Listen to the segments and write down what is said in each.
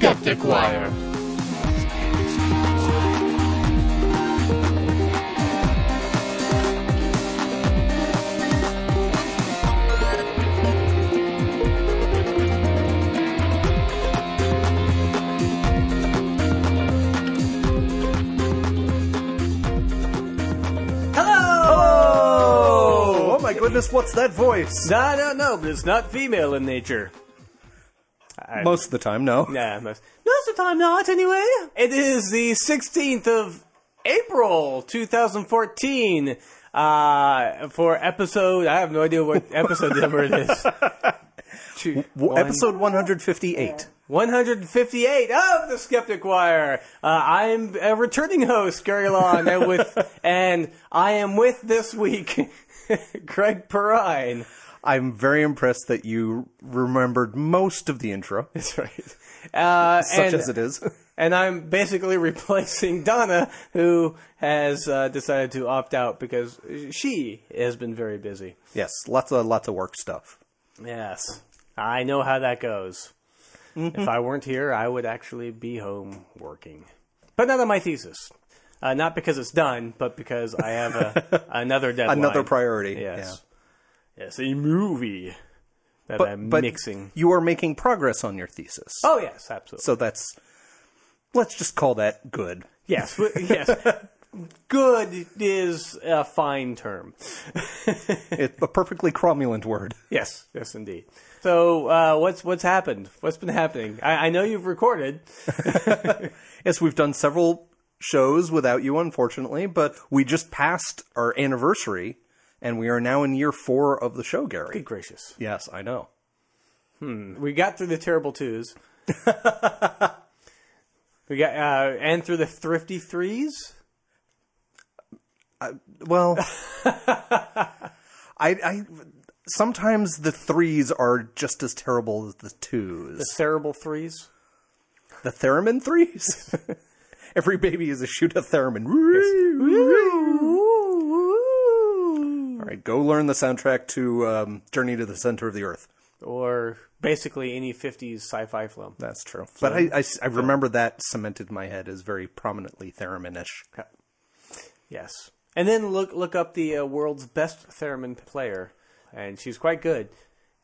to the Skeptic Wire. Hello! Oh my goodness, what's that voice? No, no, no, but it's not female in nature. I- Most of the time, no. Nah, most, most of the time not, anyway. It is the 16th of April, 2014, uh, for episode, I have no idea what episode number it is. Two- one- Episode 158. 158 of the Skeptic Wire. Uh, I'm a returning host, Gary Long, and with, and I am with this week, Greg Perrine. I'm very impressed that you remembered most of the intro, That's right. Uh, such and, as it is. and I'm basically replacing Donna, who has uh, decided to opt out because she has been very busy. yes, lots of lots of work stuff. Yes, I know how that goes. If I weren't here, I would actually be home working, but not on my thesis. Uh, not because it's done, but because I have a, another deadline. Another priority. Yes. Yes, a movie that But, I'm but mixing. you are making progress on your thesis. Oh yes, absolutely. So that's let's just call that good. Yes, yes. Good is a fine term. It's a perfectly cromulent word. Yes, yes, indeed. So, uh, what's what's happened? What's been happening? I, I know you've recorded. Yes, we've done several shows without you, unfortunately, but we just passed our anniversary, and we are now in year four of the show, Gary. Good gracious, Yes, I know. we got through the terrible twos. we got uh, and through the thrifty threes. Well, I, I sometimes the threes are just as terrible as the twos. The terrible threes. The theremin threes. Every baby is a shoot a theremin. All right, go learn the soundtrack to um, Journey to the Center of the Earth. Or basically any '50s sci-fi film. That's true. But I, I, I remember that cemented in my head as very prominently theremin-ish. Yes. And then look look up the uh, world's best theremin player, and she's quite good.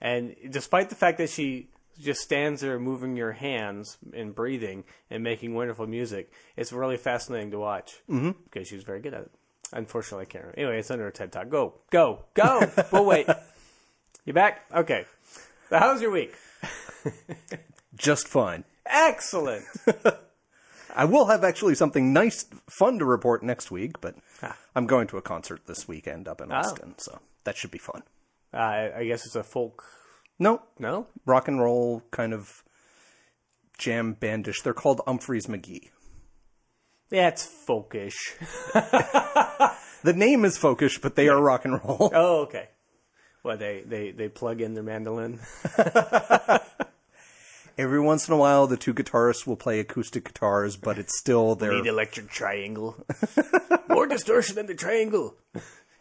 And despite the fact that she just stands there moving your hands and breathing and making wonderful music, it's really fascinating to watch mm-hmm. because she's very good at it. Unfortunately, I can't. Remember. Anyway, it's under a TED Talk. Go, go, go. we'll wait. You back? Okay. So how's your week? Just fine. Excellent. I will have actually something nice, fun to report next week, but Ah. I'm going to a concert this weekend up in Austin, so that should be fun. Uh, I guess it's a folk. No, No, rock and roll kind of jam bandish. They're called Umphrey's McGee. It's folkish. The name is folkish, but they are rock and roll. Oh, okay. Well, they, they, they plug in their mandolin. Every once in a while, the two guitarists will play acoustic guitars, but it's still their. Need electric triangle. More distortion in the triangle.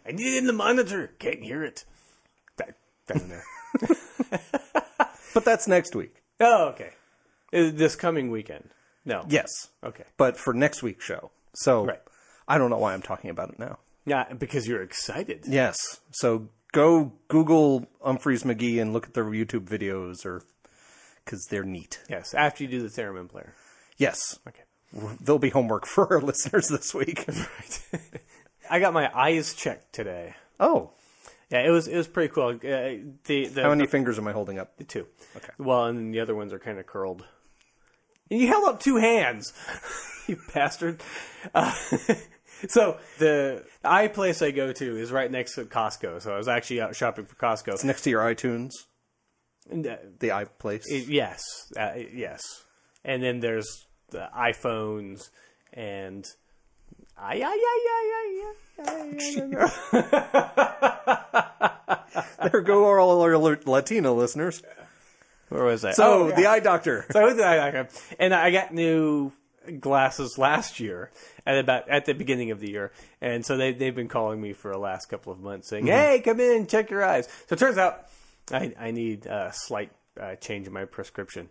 I need it in the monitor. Can't hear it. That doesn't know. But that's next week. oh, okay. Uh, This coming weekend. No. Yes, Okay. but for next week's show. So Right. I don't know why I'm talking about it now. Yeah, because you're excited. Yes. So go Google Umphrey's McGee and look at their YouTube videos, or because they're neat. Yes, after you do the theremin player. Yes, Okay. there'll be homework for our listeners this week. I got my eyes checked today. oh, Yeah, it was it was pretty cool. Uh, the the how many fingers am I holding up? two. Okay. Well, and the other ones are kind of curled. And you held up two hands, you bastard. Uh, so the the eye place I go to is right next to Costco. So I was actually out shopping for Costco. It's next to your iTunes, And, uh, the i place. it- yes, uh, yes. And then there's the iPhones and I I I I there go all our Latina listeners. Where was I? So Oh, yeah. the eye doctor. So I went to the eye doctor, and I got new glasses last year at about at the beginning of the year, and so they they've been calling me for the last couple of months saying, "Hey, come in, check your eyes." So it turns out I I need a slight uh, change in my prescription.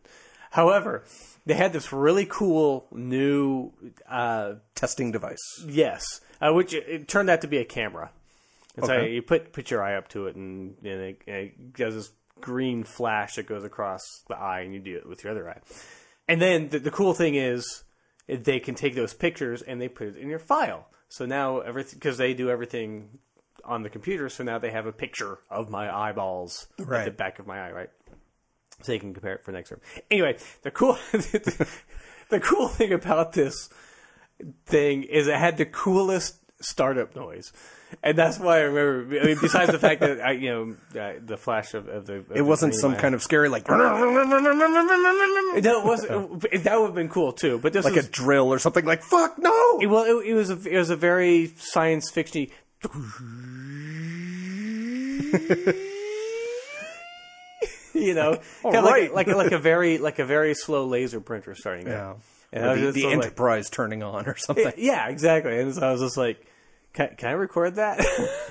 However, they had this really cool new uh, Testing device. yes, uh, which it, it turned out to be a camera. And so you put put your eye up to it, and, and it, it does this green flash that goes across the eye, and you do it with your other eye. And then the, the cool thing is they can take those pictures and they put it in your file. So now everything because they do everything on the computer, so now they have a picture of my eyeballs at the back of my eye, right? So you can compare it for next term. Anyway, the cool the cool thing about this thing is it had the coolest startup noise. And that's why I remember. I mean, besides the fact that I, you know, uh, the flash of, of the. Of It wasn't some kind of scary like wasn't. it- that would have been cool too. But this like was a drill or something like fuck no. It, well, it, it was a it was a very science fiction. you know, kinda right. like, like like a very like a very slow laser printer starting. Yeah. up. And the the of like- Enterprise turning on or something. yeah, exactly. And so I was just like, "Can, can I record that?"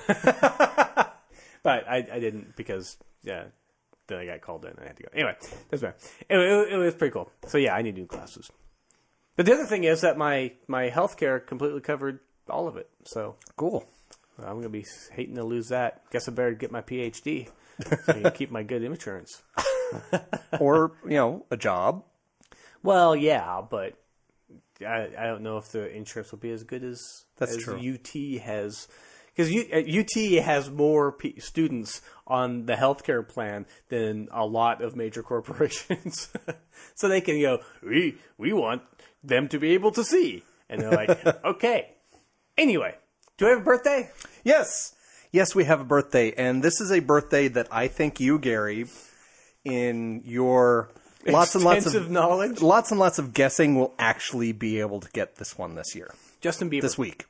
but I, I didn't because yeah, then I got called in. and I had to go. Anyway, that's bad. It, it, it was pretty cool. So yeah, I need new glasses. But the other thing is that my my healthcare completely covered all of it. So Cool. I'm gonna be hating to lose that. Guess I better get my PhD so can keep my good insurance. Or, you know, a job. Well, yeah, but I, I don't know if the insurance will be as good as That's as true. UT has because UT uh, has more P- students on the healthcare plan than a lot of major corporations, so they can go. We we want them to be able to see, and they're like, okay. Anyway, do I have a birthday? Yes. Yes, we have a birthday, and this is a birthday that I think you, Gary, in your lots and lots of knowledge. lots and lots of guessing, will actually be able to get this one this year, Justin Bieber. this week.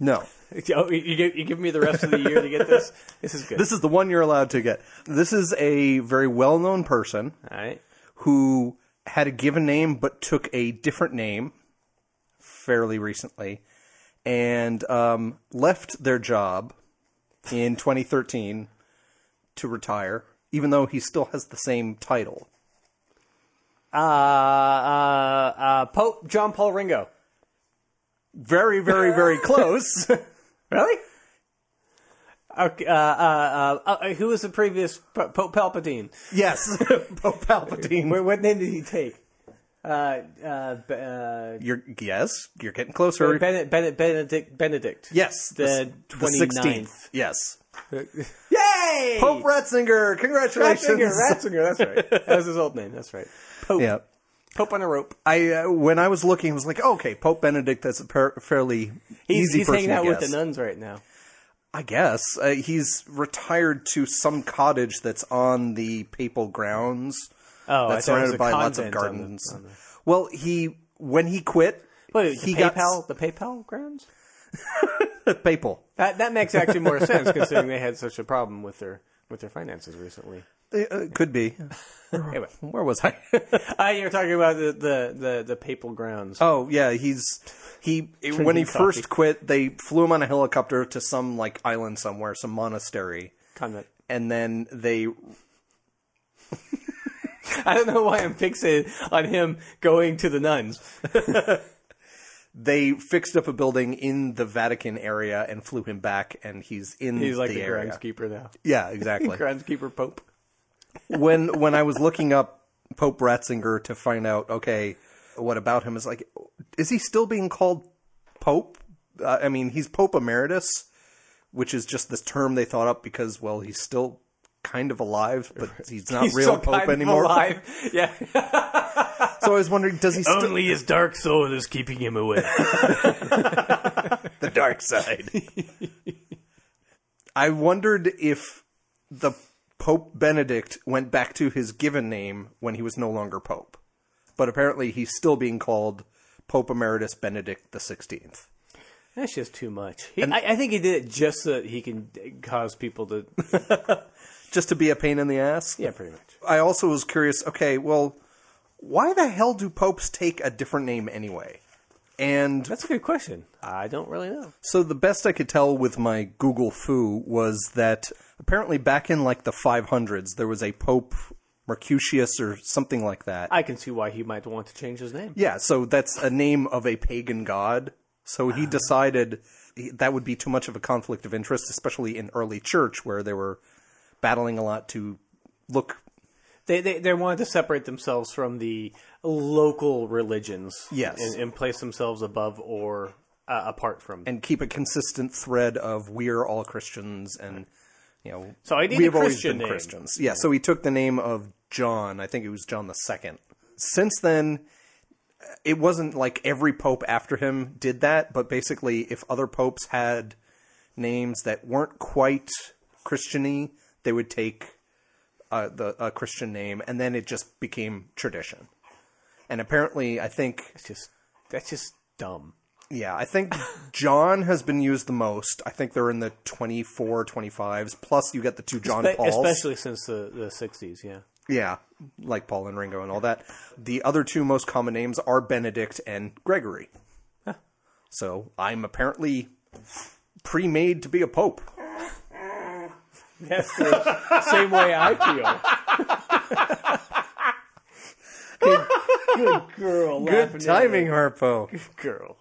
No, Oh, you, give, you give me the rest of the year to get this. This is good. this is the one you're allowed to get. This is a very well-known person All right. who had a given name but took a different name fairly recently and um, left their job in 2013 to retire, even though he still has the same title. Uh, uh, uh, Pope John Paul Ringo. Very, very, very close. Really? Okay, uh, uh, uh, who was the previous Po- Pope Palpatine? yes, Pope Palpatine. What, what name did he take? Uh, uh, uh, You're yes, you're getting closer. Bennett, Benedict, Benedict. yes, the the 29th. 16th. Yes, Yay! Pope Ratzinger. Congratulations. Ratzinger, Ratzinger, that's right. That was his old name, that's right. Pope. Yeah. Pope on a rope. I uh, when I was looking, I was like, okay, Pope Benedict. That's a par- fairly He's, easy he's person hanging to out with the nuns right now. I guess uh, he's retired to some cottage that's on the papal grounds. Oh, that's I thought it was surrounded a by lots of convent on the- gardens. on the- Well, he when he quit, Wait, he the got the PayPal grounds? papal. That that makes actually more sense considering they had such a problem with their with their finances recently. Uh, could be. Anyway, Where was I? uh, you're talking about the, the, the, the papal grounds. oh yeah, he's he when he coffee. first quit, they flew him on a helicopter to some like island somewhere, some monastery, Convent. and then they I don't know why I'm fixated on him going to the nuns. They fixed up a building in the Vatican area and flew him back, and he's in He's like the, the, area. groundskeeper now. Yeah, exactly. groundskeeper Pope. when when I was looking up Pope Ratzinger to find out, okay, what about him is like, is he still being called Pope? Uh, I mean, he's Pope Emeritus, which is just this term they thought up because, well, he's still kind of alive, but he's not He's real Pope anymore. alive. Yeah. So I was wondering, does he still Only his dark soul is keeping him away. the dark side? I wondered if the Pope Benedict went back to his given name when he was no longer Pope, but apparently he's still being called Pope Emeritus Benedict the Sixteenth. That's just too much. He, I, I think he did it just so that he can cause people to. just to be a pain in the ass. Yeah, pretty much. I also was curious. Okay, well, why the hell do popes take a different name anyway? And That's a good question. I don't really know. so the best I could tell with my Google foo was that apparently back in like the 500s there was a pope Mercurius or something like that. I can see why he might want to change his name. Yeah, so that's a name of a pagan god. So he ah. decided he- that would be too much of a conflict of interest, especially in early church where they were battling a lot to look. They, they they wanted to separate themselves from the local religions. Yes. and, and place themselves above or uh, apart from. and keep a consistent thread of we're all Christians and you know So I need we a have always been name. Christians. Yeah, so he took the name of John. I think it was John the Second. Since then, it wasn't like every pope after him did that, but basically, if other popes had names that weren't quite Christiany, they would take uh, the a Christian name, and then it just became tradition. And apparently, I think It's just that's just dumb. yeah, I think John has been used the most. I think they're in the 24, 25s. Plus, you get the two John Espe- Pauls. especially since the the sixties. Yeah. Yeah, like Paul and Ringo and all that. The other two most common names are Benedict and Gregory. So I'm apparently pre-made to be a pope. That's the same way I feel. good, good girl. Good timing. Harpo. Good girl.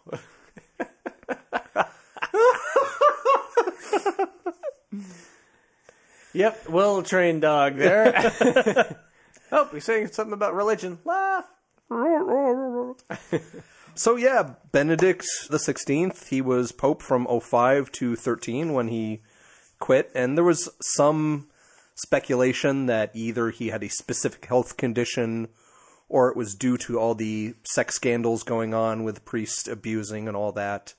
yep, well trained dog there. oh, he's saying something about religion. Laugh. So yeah, Benedict the Sixteenth. He was pope from 05 to 13 when he quit, and there was some speculation that either he had a specific health condition or it was due to all the sex scandals going on with priests abusing and all that.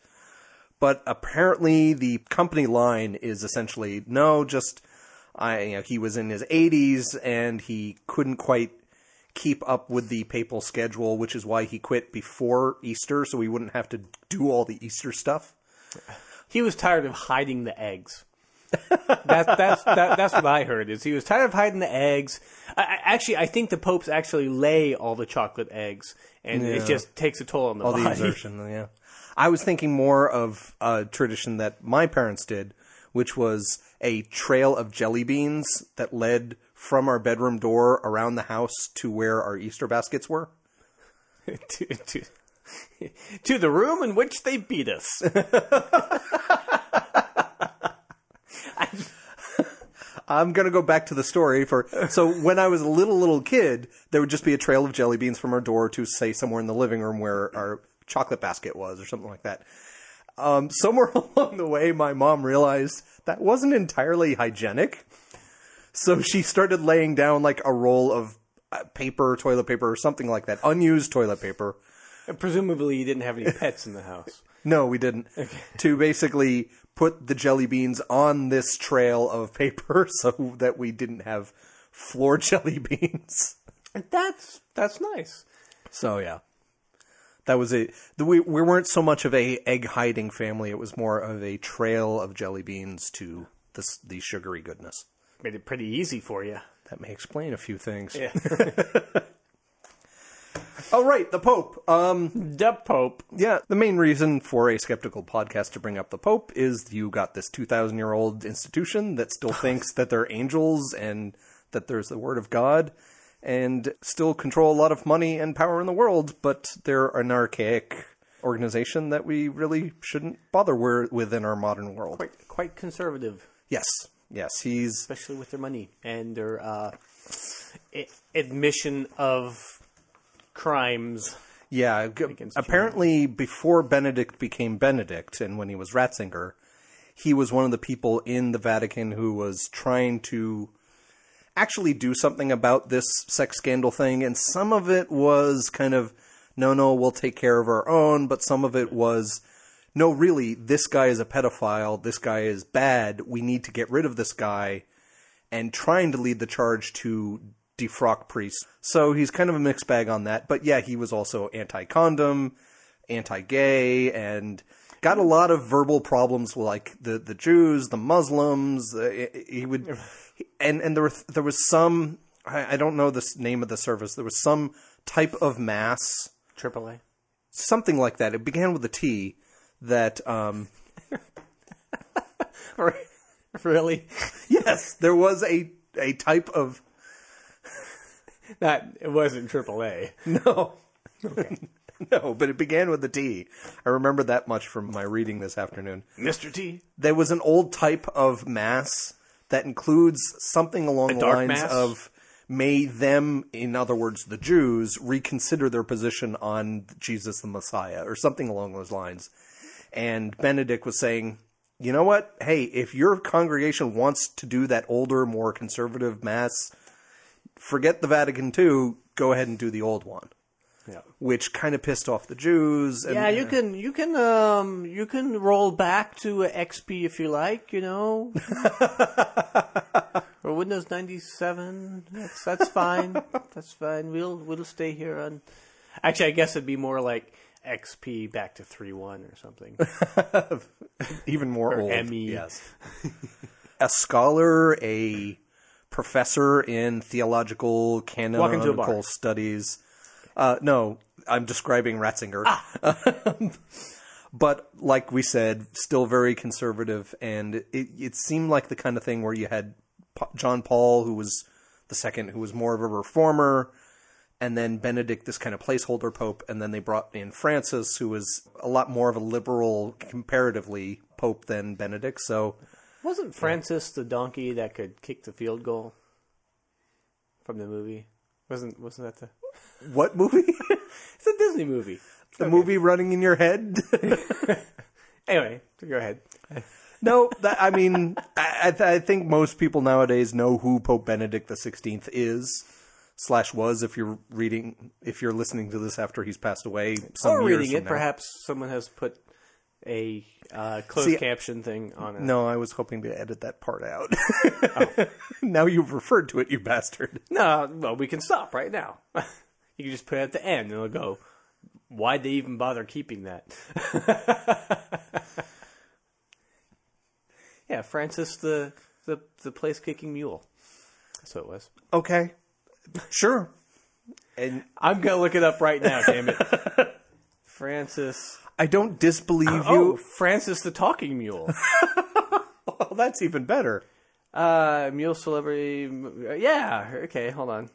But apparently, the company line is essentially no, just I. You know, he was in his 80s and he couldn't quite keep up with the papal schedule, which is why he quit before Easter, so he wouldn't have to do all the Easter stuff. He was tired of hiding the eggs. That's that's that, that's what I heard. Is he was tired of hiding the eggs. I, I, actually, I think the popes actually lay all the chocolate eggs, and Yeah. it just takes a toll on the all the body. exertion. Yeah, I was thinking more of a tradition that my parents did, which was a trail of jelly beans that led from our bedroom door around the house to where our Easter baskets were. to, to, to the room in which they beat us. I'm gonna go back to the story for. So when I was a little little kid, there would just be a trail of jelly beans from our door to say somewhere in the living room where our chocolate basket was, or something like that. Um, somewhere along the way, my mom realized that wasn't entirely hygienic, so she started laying down like a roll of uh, paper, toilet paper, or something like that, unused toilet paper. And presumably, you didn't have any pets in the house. No, we didn't. To basically put the jelly beans on this trail of paper so that we didn't have floor jelly beans. That's that's nice. So yeah, that was a the, we we weren't so much of a egg hiding family. It was more of a trail of jelly beans to this the sugary goodness. Made it pretty easy for you. That may explain a few things. Yeah. Oh right, the Pope. Um, the Pope. yeah, the main reason for a skeptical podcast to bring up the Pope is you got this two thousand year old institution that still thinks that they're angels and that there's the Word of God. And still control a lot of money and power in the world, but they're an archaic organization that we really shouldn't bother with in our modern world. Quite quite conservative, Yes, yes, he's especially with their money and their uh, admission of crimes. Yeah, Against apparently before Benedict became Benedict and when he was Ratzinger, he was one of the people in the Vatican who was trying to actually do something about this sex scandal thing and some of it was kind of no no we'll take care of our own but some of it was no really this guy is a pedophile this guy is bad we need to get rid of this guy and trying to lead the charge to defrock priests. So he's kind of a mixed bag on that. But yeah, he was also anti condom, anti gay, and got a lot of verbal problems with like the, the Jews, the Muslims. Uh, he would, and, and there were, there was some, I, I don't know the name of the service, there was some type of mass, AAA. something like that. It began with a T that, um, really? yes, there was a, a type of Not, it wasn't AAA. No. Okay. no, but it began with a T. I remember that much from my reading this afternoon. Mr. T. There was an old type of mass that includes something along the dark lines mass? of may them, in other words, the Jews, reconsider their position on Jesus the Messiah, or something along those lines. And Benedict was saying, you know what? Hey, if your congregation wants to do that older, more conservative mass, forget the Vatican II, go ahead and do the old one. Yeah. Which kind of pissed off the Jews. And, Yeah, you can you can um you can roll back to uh, XP if you like, you know, or Windows ninety seven. That's that's fine. that's fine. We'll we'll stay here on. Actually, I guess it'd be more like XP back to three one or something. even more old. ME. Yes. a scholar, a professor in theological canonical studies. Uh, no, I'm describing Ratzinger. Ah. but like we said, still very conservative, and it, it seemed like the kind of thing where you had John Paul, who was the second, who was more of a reformer, and then Benedict, this kind of placeholder pope, and then they brought in Francis, who was a lot more of a liberal, comparatively, pope than Benedict. So Wasn't Francis the donkey that could kick the field goal from the movie? Wasn't wasn't that the? what movie? It's a Disney movie. the movie running in your head? Anyway, go ahead. no, that, I mean, I, I, I think most people nowadays know who Pope Benedict the Sixteenth is. Slash was if you're reading if you're listening to this after he's passed away some or years reading from it, now. perhaps someone has put a uh, closed See, caption thing on it. No, I was hoping to edit that part out. Oh. now you've referred to it, you bastard. No, well, we can stop right now. you can just put it at the end, and it'll go. Why'd they even bother keeping that? yeah, Francis the the the place kicking mule. That's what it was. Okay, sure. And I'm gonna look it up right now. damn it, Francis. I don't disbelieve Oh, you. Francis the talking mule. Well, that's even better. Uh, mule celebrity. Yeah. Okay. Hold on.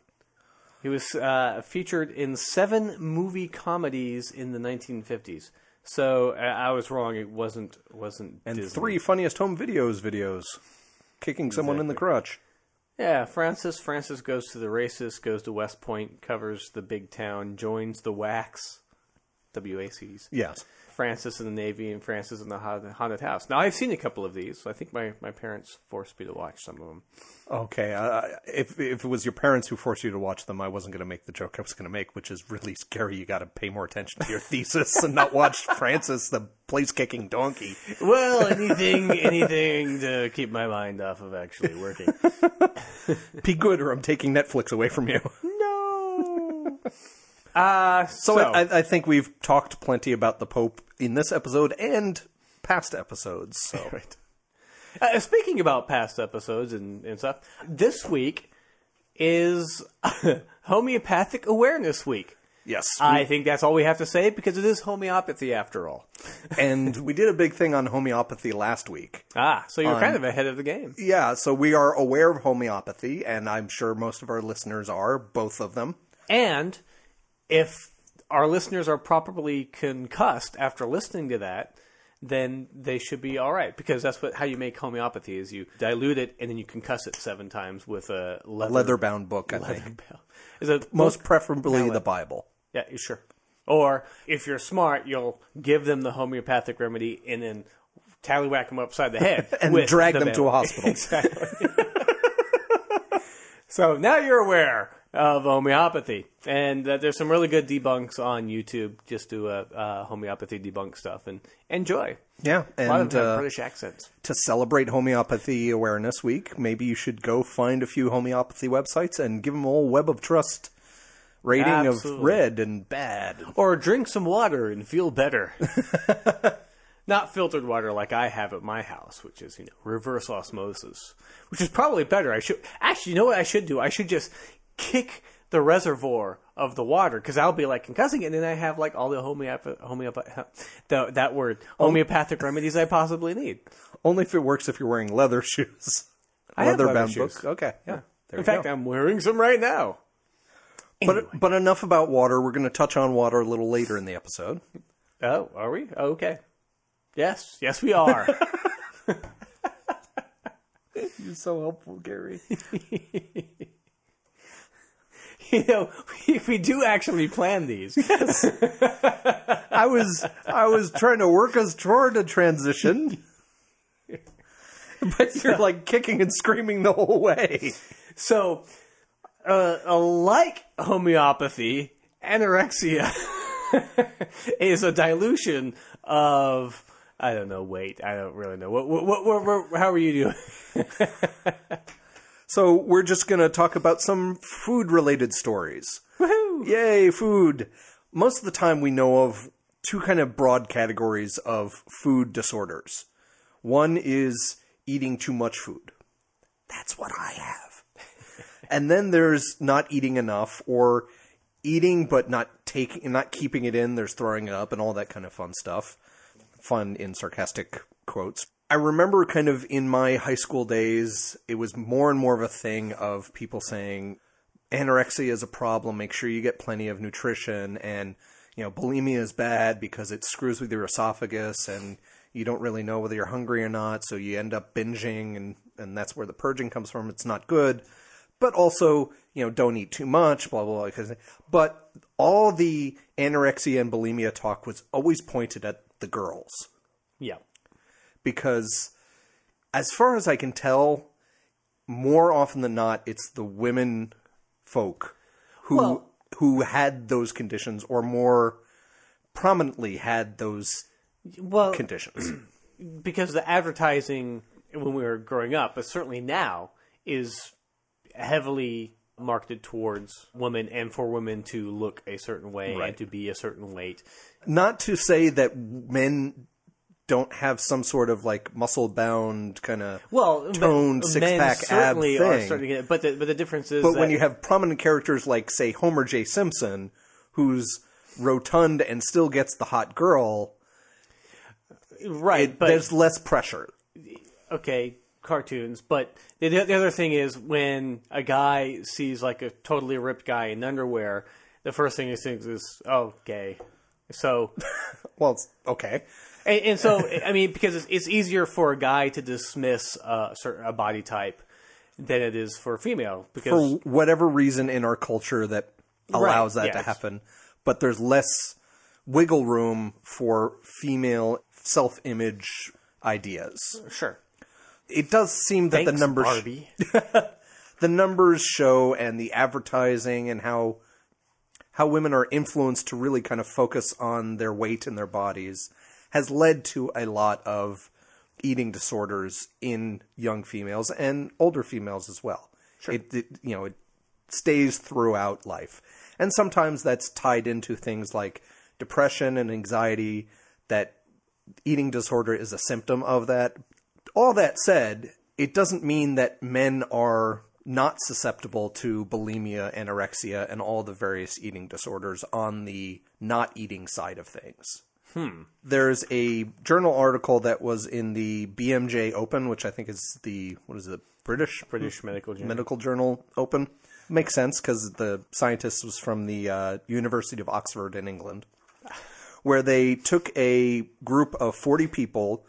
He was uh, featured in seven movie comedies in the 1950s. So uh, I was wrong. It wasn't wasn't And Disney. three funniest home videos videos, kicking someone in the crotch. Yeah, Francis. Francis goes to the races, goes to West Point, covers the big town, joins the WACs, WACs. Yes. Francis in the Navy and Francis in the haunted house. Now I've seen a couple of these. I think my, my parents forced me to watch some of them. Okay. Uh, if if it was your parents who forced you to watch them, I wasn't going to make the joke I was going to make, which is really scary. You got to pay more attention to your thesis and not watch Francis, the place kicking donkey. Well, anything anything to keep my mind off of actually working. Be good, or I'm taking Netflix away from you. no. Uh, So, I, I think we've talked plenty about the Pope in this episode and past episodes. So Right. Uh, speaking about past episodes and, and stuff, this week is Homeopathic Awareness Week. yes, I think that's all we have to say because it is homeopathy after all. and we did a big thing on homeopathy last week. Ah, so you're On- kind of ahead of the game. Yeah, so we are aware of homeopathy, and I'm sure most of our listeners are, both of them. And if our listeners are properly concussed after listening to that, then they should be all right because that's what how you make homeopathy is you dilute it and then you concuss it seven times with a leather, Leather bound book, I leather think. bell. Is it Most preferably the Bible. Yeah, sure. Or if you're smart, you'll give them the homeopathic remedy and then tallywhack them upside the head And drag the them to a hospital. exactly. so now you're aware of homeopathy, and uh, there's some really good debunks on YouTube. Just do uh, uh, homeopathy debunk stuff and enjoy. Yeah, A lot of them uh, British accents. to celebrate Homeopathy Awareness Week, maybe you should go find a few homeopathy websites and give them all Web of Trust rating Absolutely. of red and bad. Or drink some water and feel better. Not filtered water like I have at my house, which is, you know, reverse osmosis. Which is probably better. I should actually you know what I should do? I should just kick the reservoir of the water because I'll be like concussing it and then I have like all the homeopathic homeopath the, that word homeopathic remedies I possibly need. Only if it works if you're wearing leather shoes. I have leather bound shoes. book. Okay. Yeah. In fact, go. I'm wearing some right now. But but enough about water. We're going to touch on water a little later in the episode. Oh, are we? Oh, okay. Yes, yes, we are. You're so helpful, Gary. you know, we, we do actually plan these. I was I was trying to work us toward a transition, but you're like kicking and screaming the whole way. So, uh, like homeopathy, anorexia is a dilution of I don't know. Wait, I don't really know. What? What? What? what, what how are you doing? So we're just going to talk about some food related stories. Woohoo! Yay, food. Most of the time we know of two kind of broad categories of food disorders. One is eating too much food. That's what I have. and then there's not eating enough or eating but not taking not keeping it in, there's throwing it up and all that kind of fun stuff. Fun in sarcastic quotes. I remember kind of in my high school days, it was more and more of a thing of people saying anorexia is a problem. Make sure you get plenty of nutrition, and you know bulimia is bad because it screws with your esophagus, and you don't really know whether you're hungry or not, so you end up binging, and and that's where the purging comes from. It's not good, but also you know don't eat too much, blah blah blah. But all the anorexia and bulimia talk was always pointed at the girls Yeah. Because as far as I can tell, more often than not, it's the women folk who Well- who had those conditions or more prominently had those Well, conditions. because the advertising when we were growing up, but certainly now, is heavily marketed towards women and for women to look a certain way Right. and to be a certain weight. Not to say that men don't have some sort of like muscle bound kind of Well, toned six pack ab certainly are thing. starting to get, but the but the difference is But that, when you have prominent characters like, say, Homer J. Simpson, who's rotund and still gets the hot girl, right, it, but there's less pressure. okay, cartoons. But the, the other thing is when a guy sees like a totally ripped guy in underwear, the first thing he thinks is, "Oh, gay." So, Well, it's okay. And, and so I mean, because it's, it's easier for a guy to dismiss a certain a body type than it is for a female Because For whatever reason in our culture that allows that to happen, but there's less wiggle room for female self image ideas. sure, It does seem that Thanks, the numbers the numbers show and the advertising and how how women are influenced to really kind of focus on their weight and their bodies has led to a lot of eating disorders in young females and older females as well. It, it you know it stays throughout life, and sometimes that's tied into things like depression and anxiety. That eating disorder is a symptom of that. All that said, it doesn't mean that men are not susceptible to bulimia, anorexia, and all the various eating disorders on the not eating side of things. There's a journal article that was in the BMJ Open, which I think is the what is it, British British Medical Journal. Medical Journal Open. Makes sense because the scientist was from the uh, University of Oxford in England, where they took a group of 40 people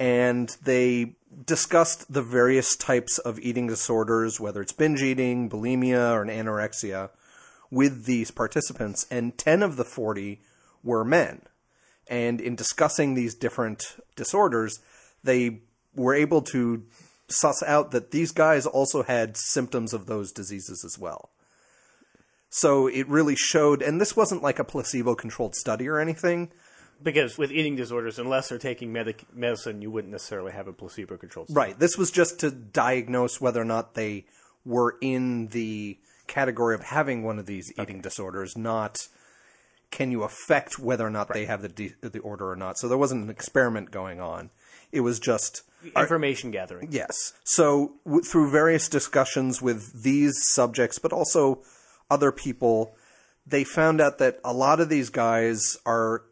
and they discussed the various types of eating disorders, whether it's binge eating, bulimia, or an anorexia, with these participants. And 10 of the 40 were men. And in discussing these different disorders, they were able to suss out that these guys also had symptoms of those diseases as well. So it really showed, and this wasn't like a placebo controlled study or anything. Because with eating disorders, unless they're taking medic- medicine, you wouldn't necessarily have a placebo controlled. Right. This was just to diagnose whether or not they were in the category of having one of these eating disorders, not can you affect whether or not they have the de- the order or not. So there wasn't an experiment going on. It was just Information gathering. Yes. So w- through various discussions with these subjects, but also other people, they found out that a lot of these guys are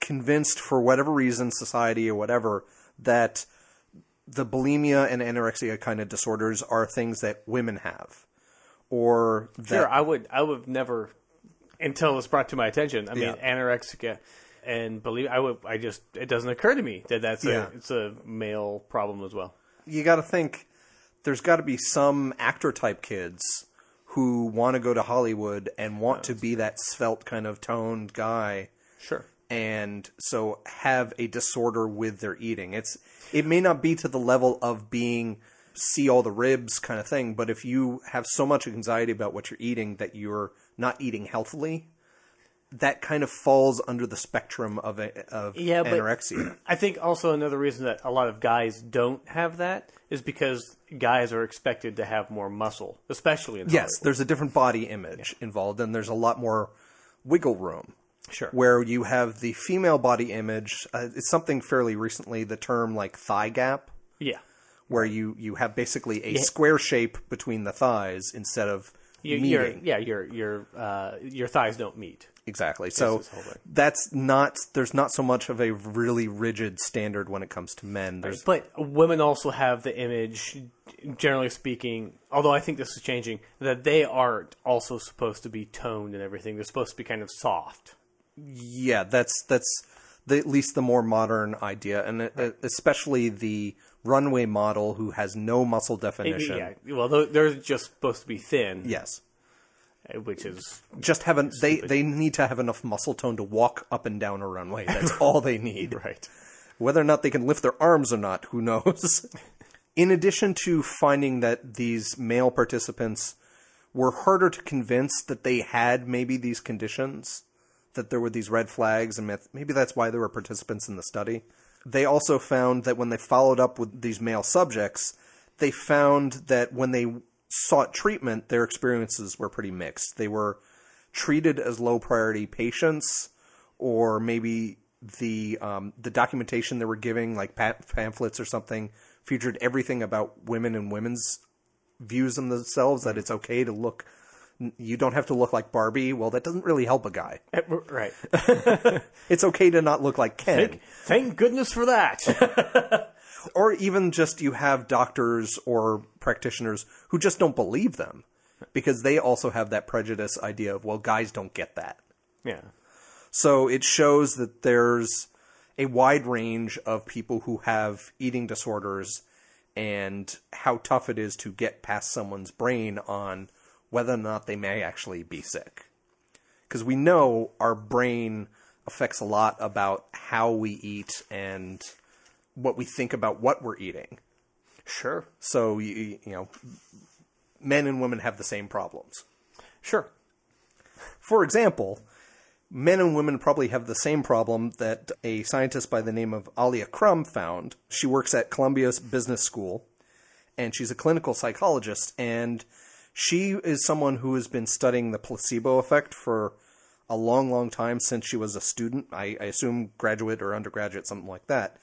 convinced, for whatever reason, society or whatever, that the bulimia and anorexia kind of disorders are things that women have, or that Sure, I would. I would never until it's brought to my attention. I mean, Yeah. anorexia and believe. I would. I just. It doesn't occur to me that that's Yeah. a. It's a male problem as well. you got to think there's got to be some actor type kids who want to go to Hollywood and want to be that svelte kind of toned guy Sure. and so have a disorder with their eating. It's it may not be to the level of being see all the ribs kind of thing, but if you have so much anxiety about what you're eating that you're not eating healthily, that kind of falls under the spectrum of a, of Yeah, anorexia. I think also another reason that a lot of guys don't have that is because guys are expected to have more muscle, especially in the yes, Hollywood. there's a different body image involved, and there's a lot more wiggle room. Sure. Where you have the female body image, uh, it's something fairly recently, the term like thigh gap. Yeah. where you you have basically a square shape between the thighs instead of You, your yeah your your uh, your thighs don't meet. Exactly. So is the whole thing. that's not there's not so much of a really rigid standard when it comes to men. There's But women also have the image, generally speaking, although I think this is changing, that they aren't also supposed to be toned and everything. They're supposed to be kind of soft. yeah, that's that's the, at least the more modern idea, and uh, especially the runway model who has no muscle definition. Yeah. Well, they're- just supposed to be thin, Yes. uh, which is Just haven't they they need to have enough muscle tone to walk up and down a runway. That's all they need. right. Whether or not they can lift their arms or not, who knows? In addition to finding that these male participants were harder to convince that they had maybe these conditions, that there were these red flags, and maybe that's why there were participants in the study. They also found that when they followed up with these male subjects, they found that when they sought treatment, their experiences were pretty mixed. They were treated as low priority patients, or maybe the um, the documentation they were giving, like pa- pamphlets or something, featured everything about women and women's views on themselves. That it's okay to look, you don't have to look like Barbie. Well, that doesn't really help a guy. Uh, Right. It's okay to not look like Ken, Thank, thank goodness for that. or even just you have doctors or practitioners who just don't believe them because they also have that prejudice idea of well, guys don't get that. yeah. So it shows that there's a wide range of people who have eating disorders and how tough it is to get past someone's brain on whether or not they may actually be sick. Because we know our brain affects a lot about how we eat and what we think about what we're eating. Sure. So, you, you know, men and women have the same problems. Sure. For example, men and women probably have the same problem that a scientist by the name of Alia Crum found. She works at Columbia's Business School, and she's a clinical psychologist, and she is someone who has been studying the placebo effect for a long, long time since she was a student. I, I assume graduate or undergraduate, something like that.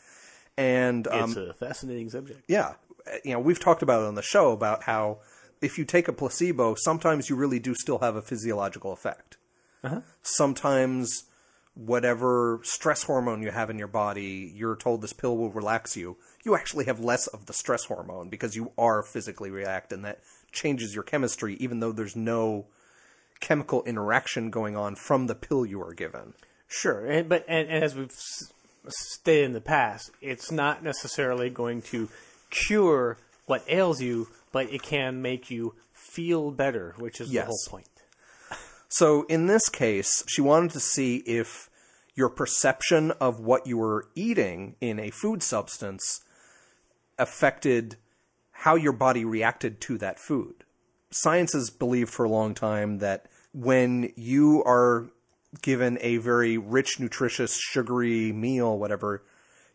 And um, It's a fascinating subject. yeah, you know, we've talked about it on the show about how if you take a placebo, sometimes you really do still have a physiological effect. Sometimes whatever stress hormone you have in your body, you're told this pill will relax you. You actually have less of the stress hormone because you are physically react, and that changes your chemistry, even though there's no chemical interaction going on from the pill you are given. Sure, and but and, and as we've s- stated in the past, it's not necessarily going to cure what ails you, but it can make you feel better, which is Yes. the whole point. So in this case, she wanted to see if your perception of what you were eating in a food substance affected how your body reacted to that food. Science has believed for a long time that when you are given a very rich, nutritious, sugary meal, whatever,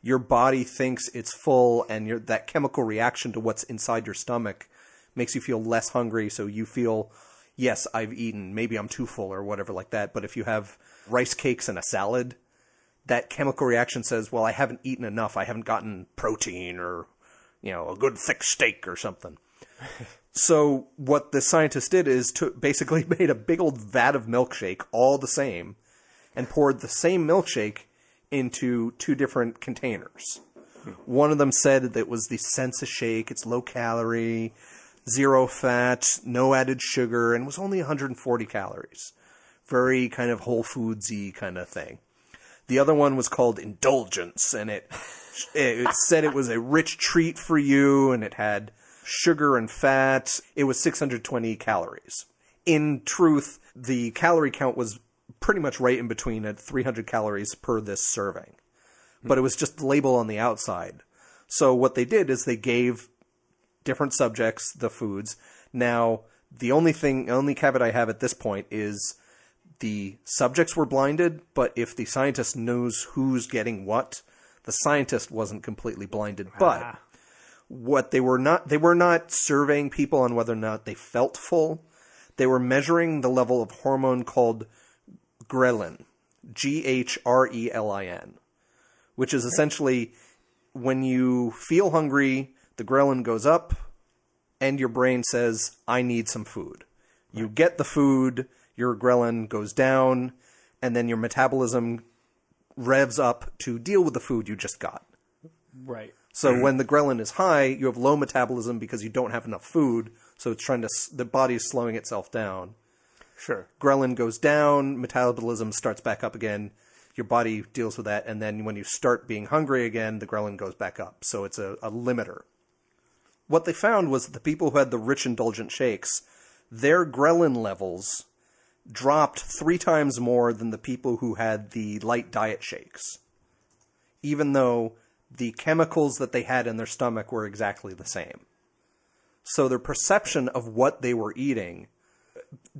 your body thinks it's full, and that chemical reaction to what's inside your stomach makes you feel less hungry. So you feel, yes, I've eaten. Maybe I'm too full or whatever like that. But if you have rice cakes and a salad, that chemical reaction says, well, I haven't eaten enough. I haven't gotten protein or, you know, a good thick steak or something. so what the scientist did is to basically made a big old vat of milkshake, all the same, and poured the same milkshake into two different containers. One of them said that it was the Sensi shake, it's low calorie. zero fat, no added sugar, and was only 140 calories. Very kind of whole foodsy kind of thing. The other one was called Indulgence, and it it said it was a rich treat for you, and it had sugar and fat. It was 620 calories. In truth, the calorie count was pretty much right in between at 300 calories per this serving. But it was just the label on the outside. So what they did is they gave different subjects the foods. Now, the only thing, only caveat I have at this point is the subjects were blinded, but if the scientist knows who's getting what, the scientist wasn't completely blinded. But Ah. what they were not, they were not surveying people on whether or not they felt full. They were measuring the level of hormone called ghrelin, G H R E L I N, which is essentially when you feel hungry, the ghrelin goes up, and your brain says, I need some food. You get the food, your ghrelin goes down, and then your metabolism revs up to deal with the food you just got. Right. So when the ghrelin is high, you have low metabolism because you don't have enough food, so it's trying to, the body is slowing itself down. Sure. Ghrelin goes down, metabolism starts back up again, your body deals with that, and then when you start being hungry again, the ghrelin goes back up. So it's a, a limiter. What they found was that the people who had the rich indulgent shakes, their ghrelin levels dropped three times more than the people who had the light diet shakes, even though the chemicals that they had in their stomach were exactly the same. So their perception of what they were eating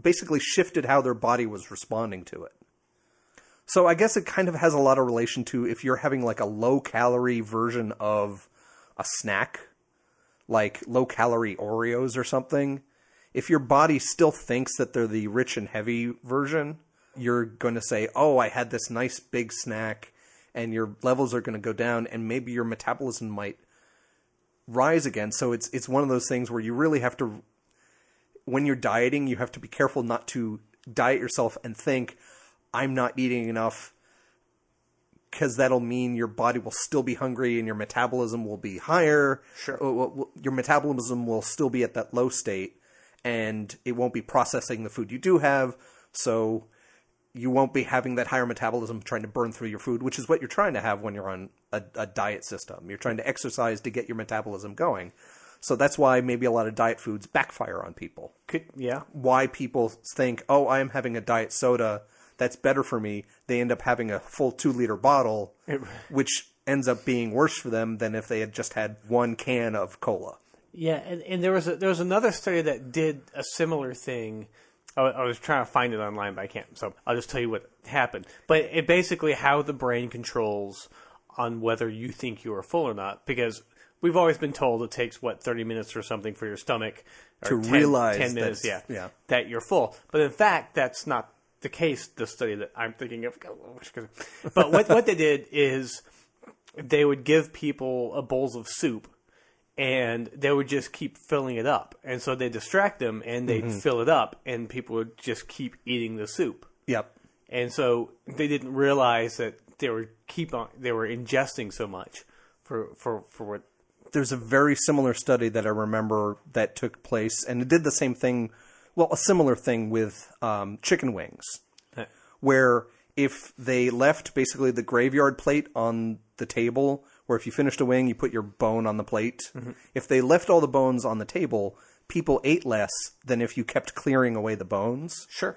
basically shifted how their body was responding to it. So I guess it kind of has a lot of relation to if you're having like a low calorie version of a snack, like low calorie Oreos or something. If your body still thinks that they're the rich and heavy version, you're going to say, "Oh, I had this nice big snack," and your levels are going to go down, and maybe your metabolism might rise again. So it's it's one of those things where you really have to when you're dieting, you have to be careful not to diet yourself and think, I'm not eating enough, because that'll mean your body will still be hungry and your metabolism will be higher. Sure. Uh, Your metabolism will still be at that low state, and it won't be processing the food you do have, so you won't be having that higher metabolism trying to burn through your food, which is what you're trying to have when you're on a, a diet system. You're trying to exercise to get your metabolism going. So that's why maybe a lot of diet foods backfire on people. Could, yeah. Why people think, oh, I am having a diet soda, that's better for me. They end up having a full two liter bottle, which ends up being worse for them than if they had just had one can of cola. Yeah, and, and there was a, there was another study that did a similar thing. I, I was trying to find it online, but I can't. So I'll just tell you what happened. But it basically how the brain controls on whether you think you are full or not, because we've always been told it takes what thirty minutes or something for your stomach To realize 10 minutes, yeah, yeah. that you're full. But in fact, that's not the case. The study that I'm thinking of, but what what they did is they would give people a bowls of soup and they would just keep filling it up. And so they distract them and they'd Mm-hmm. fill it up and people would just keep eating the soup. Yep. And so they didn't realize that they were keep on they were ingesting so much for for for what there's a very similar study that I remember that took place, and it did the same thing. Well, a similar thing with um, chicken wings, where if they left basically the graveyard plate on the table, where if you finished a wing, you put your bone on the plate. Mm-hmm. If they left all the bones on the table, people ate less than if you kept clearing away the bones. sure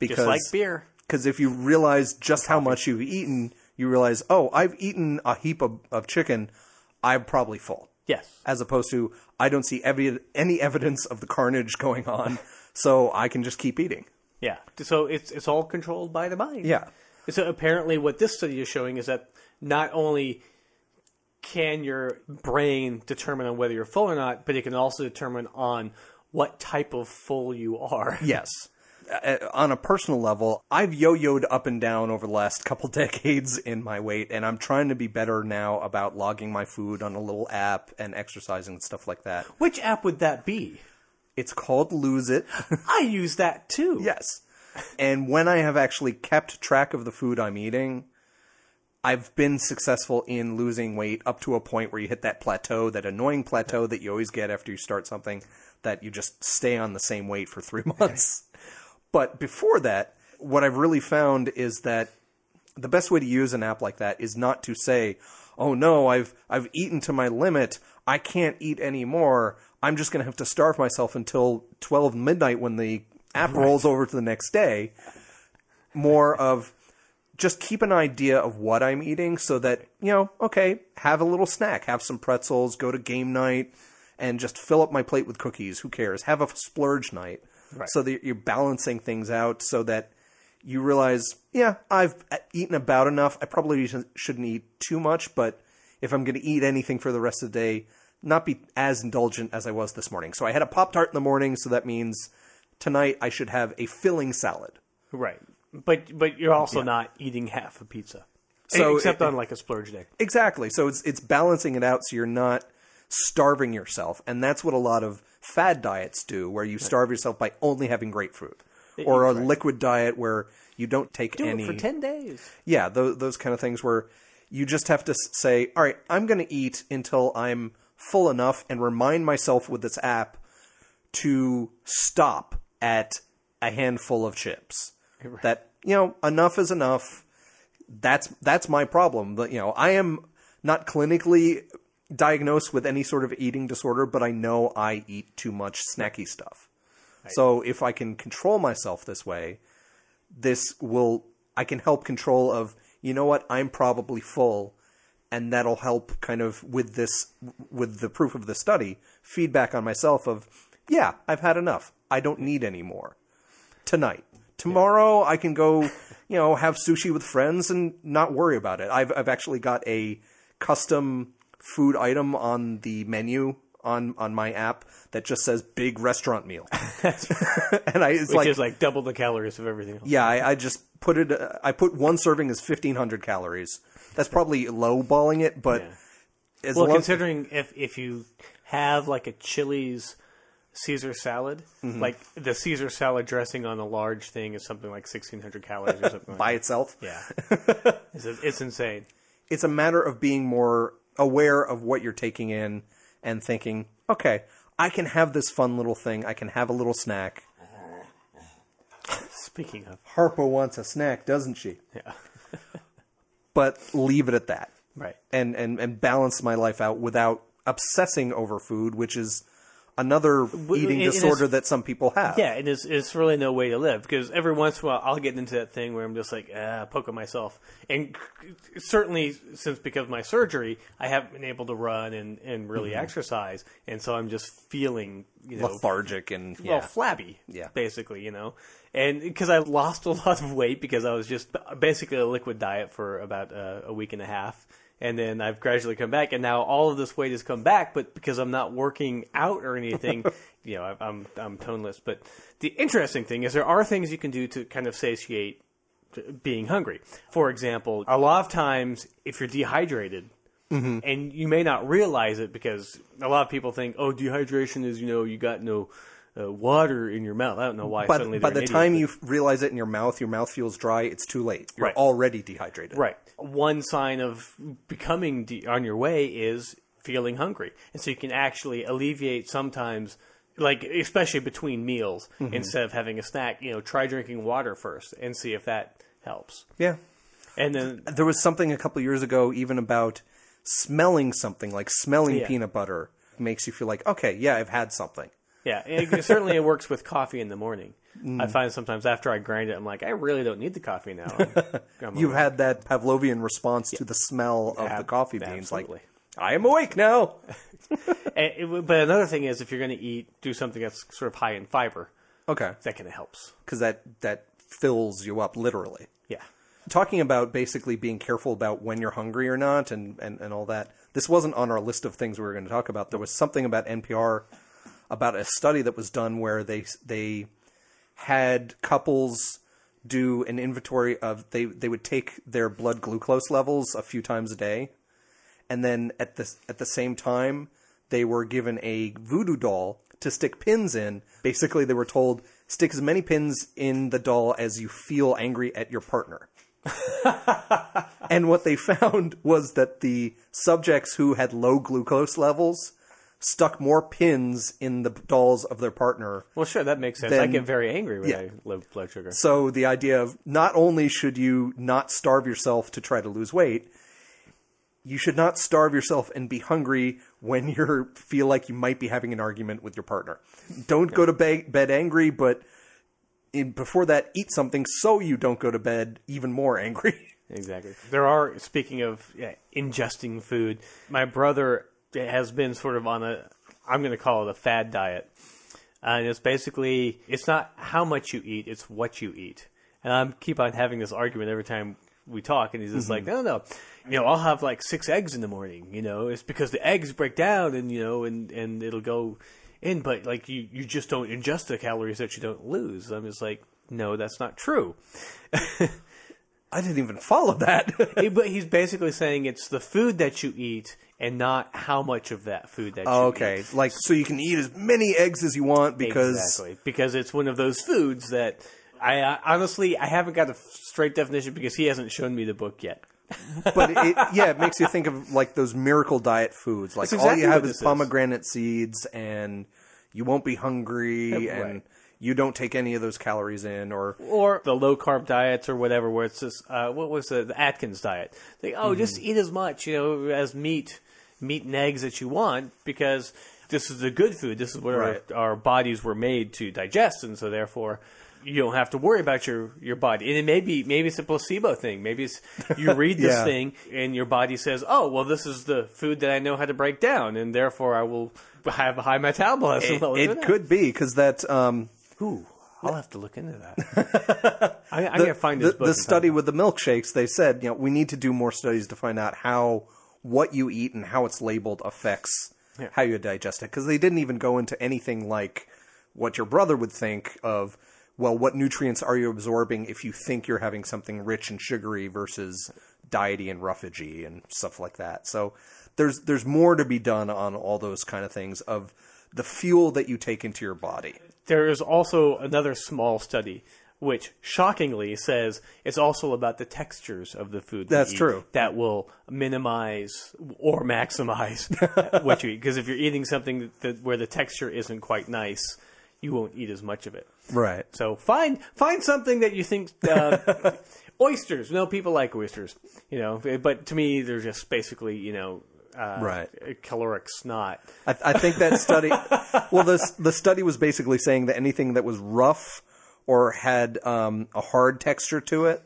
Because just like beer. because if you realize just how much you've eaten, you realize, oh, I've eaten a heap of, of chicken. I'm probably full Yes. as opposed to I don't see evi- any evidence of the carnage going on, so I can just keep eating. Yeah. So it's it's all controlled by the mind. Yeah. So apparently, what this study is showing is that not only can your brain determine on whether you're full or not, but it can also determine on what type of full you are. Yes. Uh, on a personal level, I've yo-yoed up and down over the last couple decades in my weight, and I'm trying to be better now about logging my food on a little app and exercising and stuff like that. Which app would that be? It's called Lose It. I use that too. yes. And when I have actually kept track of the food I'm eating, I've been successful in losing weight up to a point where you hit that plateau, that annoying plateau that you always get after you start something, that you just stay on the same weight for three months. but before that, what I've really found is that the best way to use an app like that is not to say, "Oh no, I've I've eaten to my limit. I can't eat anymore. I'm just going to have to starve myself until 12 midnight when the app rolls over to the next day." More of just keep an idea of what I'm eating so that, you know, okay, have a little snack, have some pretzels, go to game night and just fill up my plate with cookies. Who cares? Have a splurge night Right. so that you're balancing things out so that you realize, yeah, I've eaten about enough. I probably shouldn't- shouldn't eat too much, but if I'm going to eat anything for the rest of the day, not be as indulgent as I was this morning. So I had a Pop Tart in the morning, so that means tonight I should have a filling salad. Right. But but you're also not eating half a pizza. So except it- on like a splurge day. Exactly. So it's it's balancing it out so you're not starving yourself, and that's what a lot of fad diets do, where you starve yourself by only having grapefruit, or a right. liquid diet where you don't take Do any. it for ten days. yeah, those those kind of things where you just have to say, all right, I'm going to eat until I'm full enough, and remind myself with this app to stop at a handful of chips. That you know, enough is enough. That's that's my problem. But you know, I am not clinically diagnosed with any sort of eating disorder, but I know I eat too much snacky stuff. So if I can control myself this way, this will I can help control of you know what I'm probably full and that'll help kind of with this with the proof of the study feedback on myself of yeah I've had enough I don't need any more tonight tomorrow I can go you know have sushi with friends and not worry about it I've I've actually got a custom food item on the menu on on my app that just says big restaurant meal and I it's Which like is like double the calories of everything else. yeah, I, I just put it. Uh, I put one serving as fifteen hundred calories. That's probably low balling it, but Yeah. as Well, considering if if you have like a Chili's Caesar salad, Mm-hmm. like the Caesar salad dressing on a large thing is something like sixteen hundred calories or something. by like itself. Yeah, it's, it's insane. it's a matter of being more aware of what you're taking in and thinking, okay, I can have this fun little thing. I can have a little snack. Speaking of, Harpo wants a snack, doesn't she? yeah, But leave it at that. right. and, and, and balance my life out without obsessing over food, which is another eating it is- disorder that some people have. Yeah, and it's it's really no way to live because every once in a while I'll get into that thing where I'm just like ah, poking myself, and certainly since because of my surgery, I haven't been able to run and and really Mm-hmm. exercise, and so I'm just feeling you know lethargic and well yeah. flabby, Yeah. basically, you know, and because I lost a lot of weight because I was just basically a liquid diet for about uh, a week and a half. And then I've gradually come back, and now all of this weight has come back. But because I'm not working out or anything, you know, I- I'm I'm toneless. But the interesting thing is there are things you can do to kind of satiate being hungry. For example, a lot of times if you're dehydrated, mm-hmm. and you may not realize it because a lot of people think, oh, dehydration is you know you got no uh, water in your mouth. I don't know why. By, suddenly by the time you realize it in your mouth, your mouth feels dry. It's too late. You're Right. already dehydrated. Right. One sign of becoming de- on your way is feeling hungry. And so you can actually alleviate sometimes, like, especially between meals, Mm-hmm. instead of having a snack, you know, try drinking water first and see if that helps. Yeah. And then, There was something a couple years ago even about smelling something, like smelling Yeah. peanut butter makes you feel like, okay, yeah, I've had something. Yeah, it, certainly it works with coffee in the morning. Mm. I find sometimes after I grind it, I'm like, I really don't need the coffee now. You've awake. had that Pavlovian response to the smell of the coffee beans. absolutely. Like, I am awake now. It- but another thing is, if you're going to eat, do something that's sort of high in fiber. Okay. That kind of helps. Because that, that fills you up literally. Yeah. talking about basically being careful about when you're hungry or not and, and, and all that. This wasn't on our list of things we were going to talk about. There was something about NPR about a study that was done where they they had couples do an inventory of they they would take their blood glucose levels a few times a day and then at the at the same time they were given a voodoo doll to stick pins in. Basically, they were told stick as many pins in the doll as you feel angry at your partner. and what they found was that the subjects who had low glucose levels stuck more pins in the dolls of their partner. Well, sure, that makes sense. I get very angry when Yeah. I low blood sugar. So the idea of not only should you not starve yourself to try to lose weight, you should not starve yourself and be hungry when you feel like you might be having an argument with your partner. Don't go to be- bed angry, but in, before that, eat something so you don't go to bed even more angry. Exactly. There are, speaking of yeah, ingesting food, my brother has been sort of on a, I'm going to call it a fad diet. Uh, and it's basically, it's not how much you eat, it's what you eat. And I keep on having this argument every time we talk, and he's just like, mm-hmm. no, no, you know, I'll have like six eggs in the morning, you know, it's because the eggs break down and, you know, and, and it'll go in, but like you, you just don't ingest the calories that you don't lose. I'm just like, no, that's not true. I didn't even follow that. But he's basically saying it's the food that you eat and not how much of that food that you Oh, okay, eat. like so you can eat as many eggs as you want because exactly because it's one of those foods that I uh, honestly I haven't got a straight definition because he hasn't shown me the book yet. but it, yeah, it makes you think of like those miracle diet foods. Like That's all you have what is this is. pomegranate seeds, and you won't be hungry, Yeah, and you don't take any of those calories in. Or Or the low carb diets or whatever, where it's just uh, what was the, the Atkins diet? Like, oh, just Mm-hmm. eat as much, you know, as meat, meat and eggs that you want because this is the good food. This is what Right. our, our bodies were made to digest, and so therefore you don't have to worry about your, your body. And it may be maybe it's a placebo thing. Maybe it's you read this Yeah. thing and your body says, "Oh, well, this is the food that I know how to break down, and therefore I will have a high metabolism." it, it look at that. could be because that um, Ooh, I'll have to look into that. I, I'm gonna find the, book. the study with the milkshakes. They said you know we need to do more studies to find out how what you eat and how it's labeled affects Yeah. how you digest it. Because they didn't even go into anything like what your brother would think of. Well, what nutrients are you absorbing if you think you're having something rich and sugary versus diety and roughagey and stuff like that? So there's there's more to be done on all those kind of things of the fuel that you take into your body. There is also another small study which shockingly says it's also about the textures of the food. That's eat true. That will minimize or maximize what you eat. Because if you're eating something that, where the texture isn't quite nice, you won't eat as much of it. Right. So find find something that you think. Uh, oysters. No, people like oysters. You know, but to me, they're just basically you know. Uh, Right. caloric snot. I, I think that study. well, the the study was basically saying that anything that was rough or had um, a hard texture to it,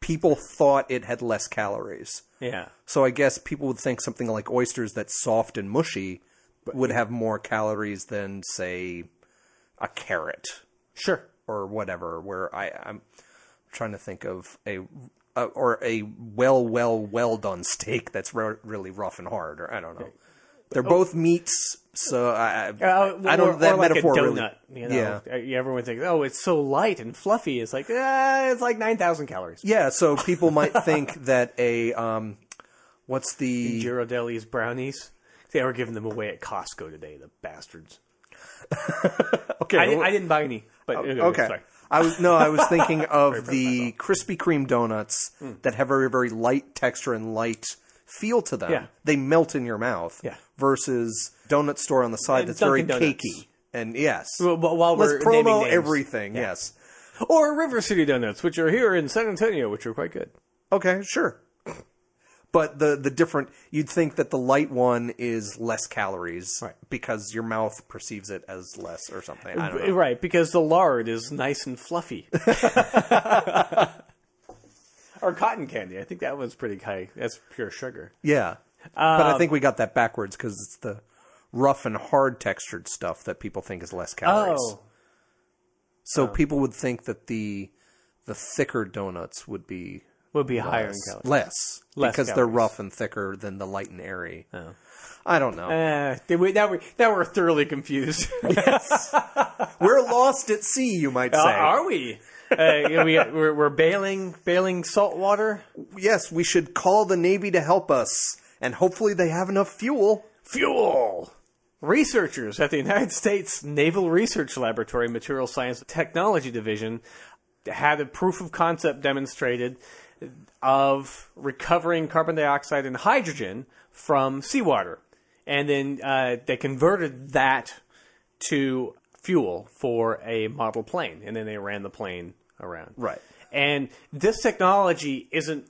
people thought it had less calories. Yeah. So I guess people would think something like oysters that's soft and mushy would have more calories than, say, a carrot Sure. or whatever. Where I, I'm trying to think of a. Uh, or a well, well, well done steak that's re- really rough and hard, or I don't know. They're both meats, so I, I, Uh, I don't or, know that or like metaphor a really. You know, Yeah. Uh, everyone thinks, oh, it's so light and fluffy. It's like, uh, it's like nine thousand calories. Yeah, so people might think that a um, what's the Ghirardelli's brownies. They were giving them away at Costco today. The bastards. okay I, didn't, I didn't buy any, but uh, okay. Sorry. I was no, I was thinking of the Krispy Kreme donuts Hmm. that have very very light texture and light feel to them. Yeah. They melt in your mouth. Yeah. Donut donut store on the side And that's very Donuts. cakey. And yes, Well, while let's we're naming promo names. everything. Yes. Or River City Donuts, which are here in San Antonio, which are quite good. Okay, sure. But the the different you'd think that the light one is less calories Right. because your mouth perceives it as less or something. I don't know. Right, because the lard is nice and fluffy. or cotton candy. I think that one's pretty high. That's pure sugar. Yeah. But I Um, think we got that backwards because it's the rough and hard textured stuff that people think is less calories. Oh, So people would think that the the thicker donuts would be would be higher in less, calories. less, Less because they're calories. rough and thicker than the light and airy. Oh. I don't know. Uh, did we, now, we, now we're thoroughly confused. Yes. We're lost at sea, you might say. Uh, are we? Uh, we we're, we're bailing bailing salt water. yes, we should call the Navy to help us, and hopefully they have enough fuel. Fuel. Researchers at the United States Naval Research Laboratory Material Science Technology Division had a proof of concept demonstrated of recovering carbon dioxide and hydrogen from seawater. And then uh, they converted that to fuel for a model plane. And then they ran the plane around. Right. And this technology isn't.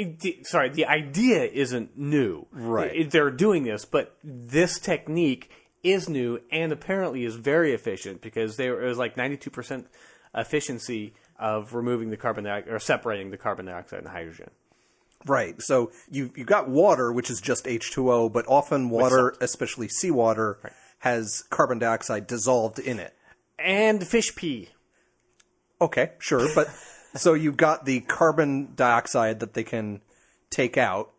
It- Sorry, the idea isn't new. Right. They're doing this, but this technique is new and apparently is very efficient because there it was like 92% efficiency of removing the carbon dioxide or separating the carbon dioxide and hydrogen. Right. So you you've got water, which is just H2O, but often water, especially seawater, has carbon dioxide dissolved in it. And fish pee. Okay, sure, but so you've got the carbon dioxide that they can take out,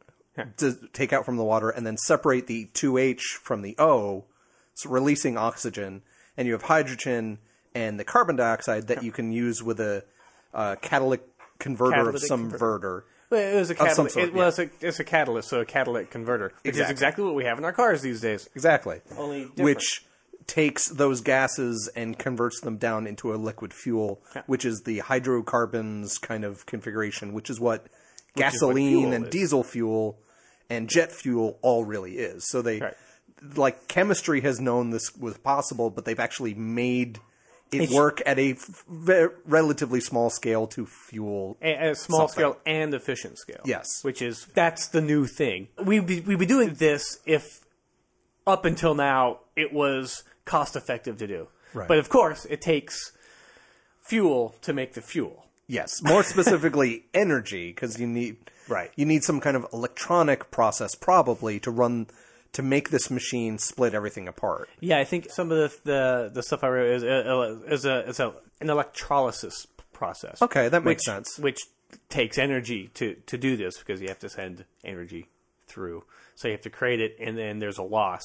to take out from the water, and then separate the 2H from the O, so releasing oxygen, and you have hydrogen and the carbon dioxide that you can use with a uh, catalytic converter Catalytic of some converter. verter. Well, it was a some catalytic. sort, it was a, it's a catalyst, so a catalytic converter, which is Exactly. exactly what we have in our cars these days. Exactly. Only different. which takes those gases and converts them down into a liquid fuel, which is the hydrocarbons kind of configuration, which is what gasoline fuel and is. diesel fuel and jet fuel all really is. So they Right. like chemistry has known this was possible, but they've actually made it It's- work at a f- relatively small scale to fuel. a, a small Something. scale and efficient scale. Yes. which is that's the new thing. We'd we'd be doing this if up until now it was cost effective to do. Right. But of course, it takes fuel to make the fuel. Yes, more specifically energy because you need Right. You need some kind of electronic process probably to run to make this machine split everything apart. Yeah, I think some of the the, the stuff I wrote is a, is a is a an electrolysis process. Okay, that makes which- sense. Which takes energy to to do this because you have to send energy through. So you have to create it, and then there's a loss.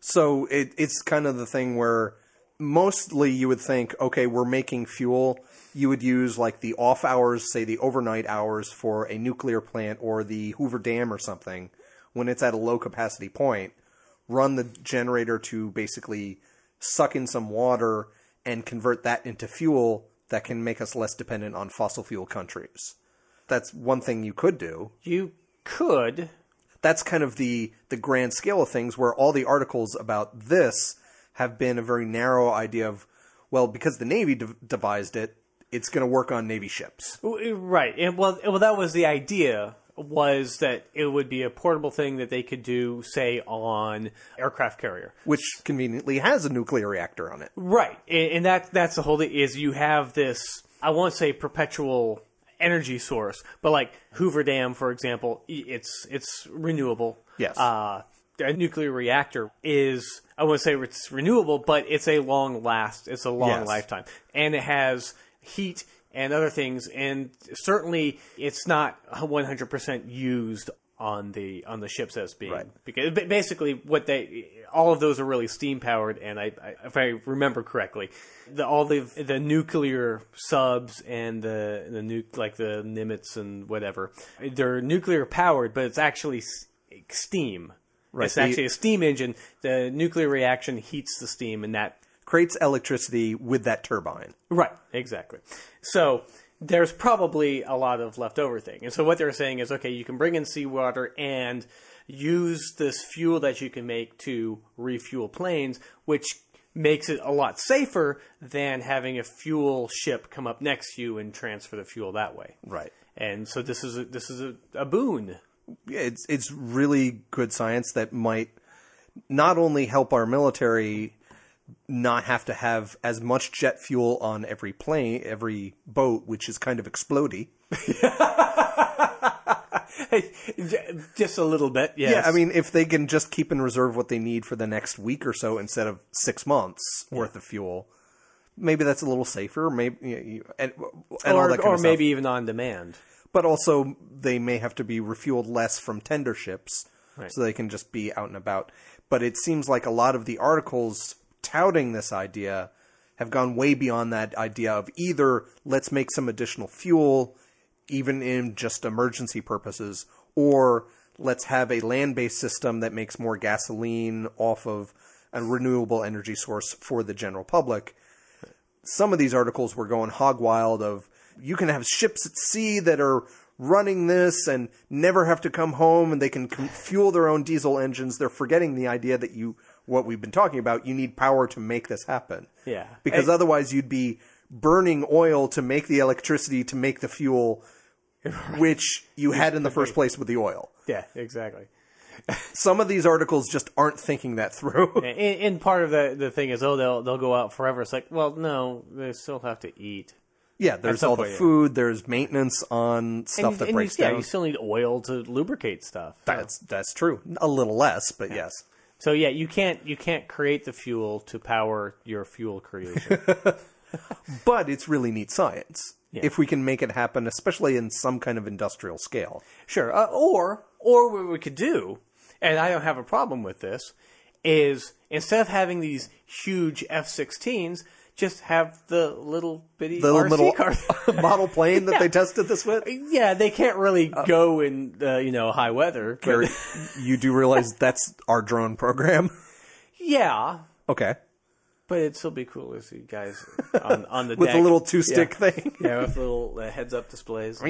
So it, it's kind of the thing where mostly you would think, okay, we're making fuel. You would use like the off hours, say the overnight hours for a nuclear plant or the Hoover Dam or something when it's at a low capacity point. Run the generator to basically suck in some water and convert that into fuel that can make us less dependent on fossil fuel countries. That's one thing you could do You could that's kind of the the grand scale of things where all the articles about this have been a very narrow idea of well because the navy de- devised it it's going to work on navy ships Right. And well, well, that was the idea. Was that it would be a portable thing that they could do, say, on aircraft carrier. which conveniently has a nuclear reactor on it Right. And, and that that's the whole thing. Is you have this. I won't say perpetual energy source, but like Hoover Dam, for example, it's it's renewable. Yes. Uh, a nuclear reactor is I won't say it's renewable, but it's a long last. It's a long Yes. lifetime, and it has heat and other things, and certainly it's not 100% used on the on the ships as being Right. because basically what they all of those are really steam powered, and I, I if I remember correctly, the all the the nuclear subs and the the nu- like the Nimitz and whatever they're nuclear powered, but it's actually steam. Right. It's The- actually a steam engine. The nuclear reaction heats the steam, and that creates electricity with that turbine Right, exactly. So there's probably a lot of leftover thing. And so what they're saying is okay, you can bring in seawater and use this fuel that you can make to refuel planes, which makes it a lot safer than having a fuel ship come up next to you and transfer the fuel that way. right And so this is a, this is a, a boon. Yeah, it's it's really good science that might not only help our military not have to have as much jet fuel on every plane, every boat, which is kind of explody. Just a little bit, yes. Yeah, I mean, if they can just keep in reserve what they need for the next week or so instead of six months worth of fuel, maybe that's a little safer. Maybe you know, and, and all or, that kind or of stuff. maybe even on demand. but also they may have to be refueled less from tender ships, Right. so they can just be out and about. But it seems like a lot of the articles touting this idea have gone way beyond that idea of either let's make some additional fuel, even in just emergency purposes, or let's have a land based system that makes more gasoline off of a renewable energy source for the general public some of these articles were going hog wild of you can have ships at sea that are running this and never have to come home and they can fuel their own diesel engines. They're forgetting the idea that you, what we've been talking about, you need power to make this happen. Yeah. Because And- otherwise you'd be burning oil to make the electricity to make the fuel, which you had in the first place with the oil. Yeah, exactly. Some of these articles just aren't thinking that through. And, and part of the the thing is, oh, they'll they'll go out forever. It's like, well, no, they still have to eat. yeah, there's all the point, yeah. food, there's maintenance on stuff and, that and breaks you, yeah, down. you still need oil to lubricate stuff. That's that's true. A little less, but yes. So yeah, you can't you can't create the fuel to power your fuel creation. But it's really neat science. Yeah. If we can make it happen, especially in some kind of industrial scale. sure. Uh, or or what we could do, and I don't have a problem with this, is instead of having these huge F-16s, just have the little bitty The RC little car. model plane that they tested this with. yeah, they can't really go in uh, you know high weather. but- you do realize that's our drone program? yeah, Okay. but it'd still be cool to see guys on, on the With the little two stick yeah. thing. Yeah, with little uh, heads up displays.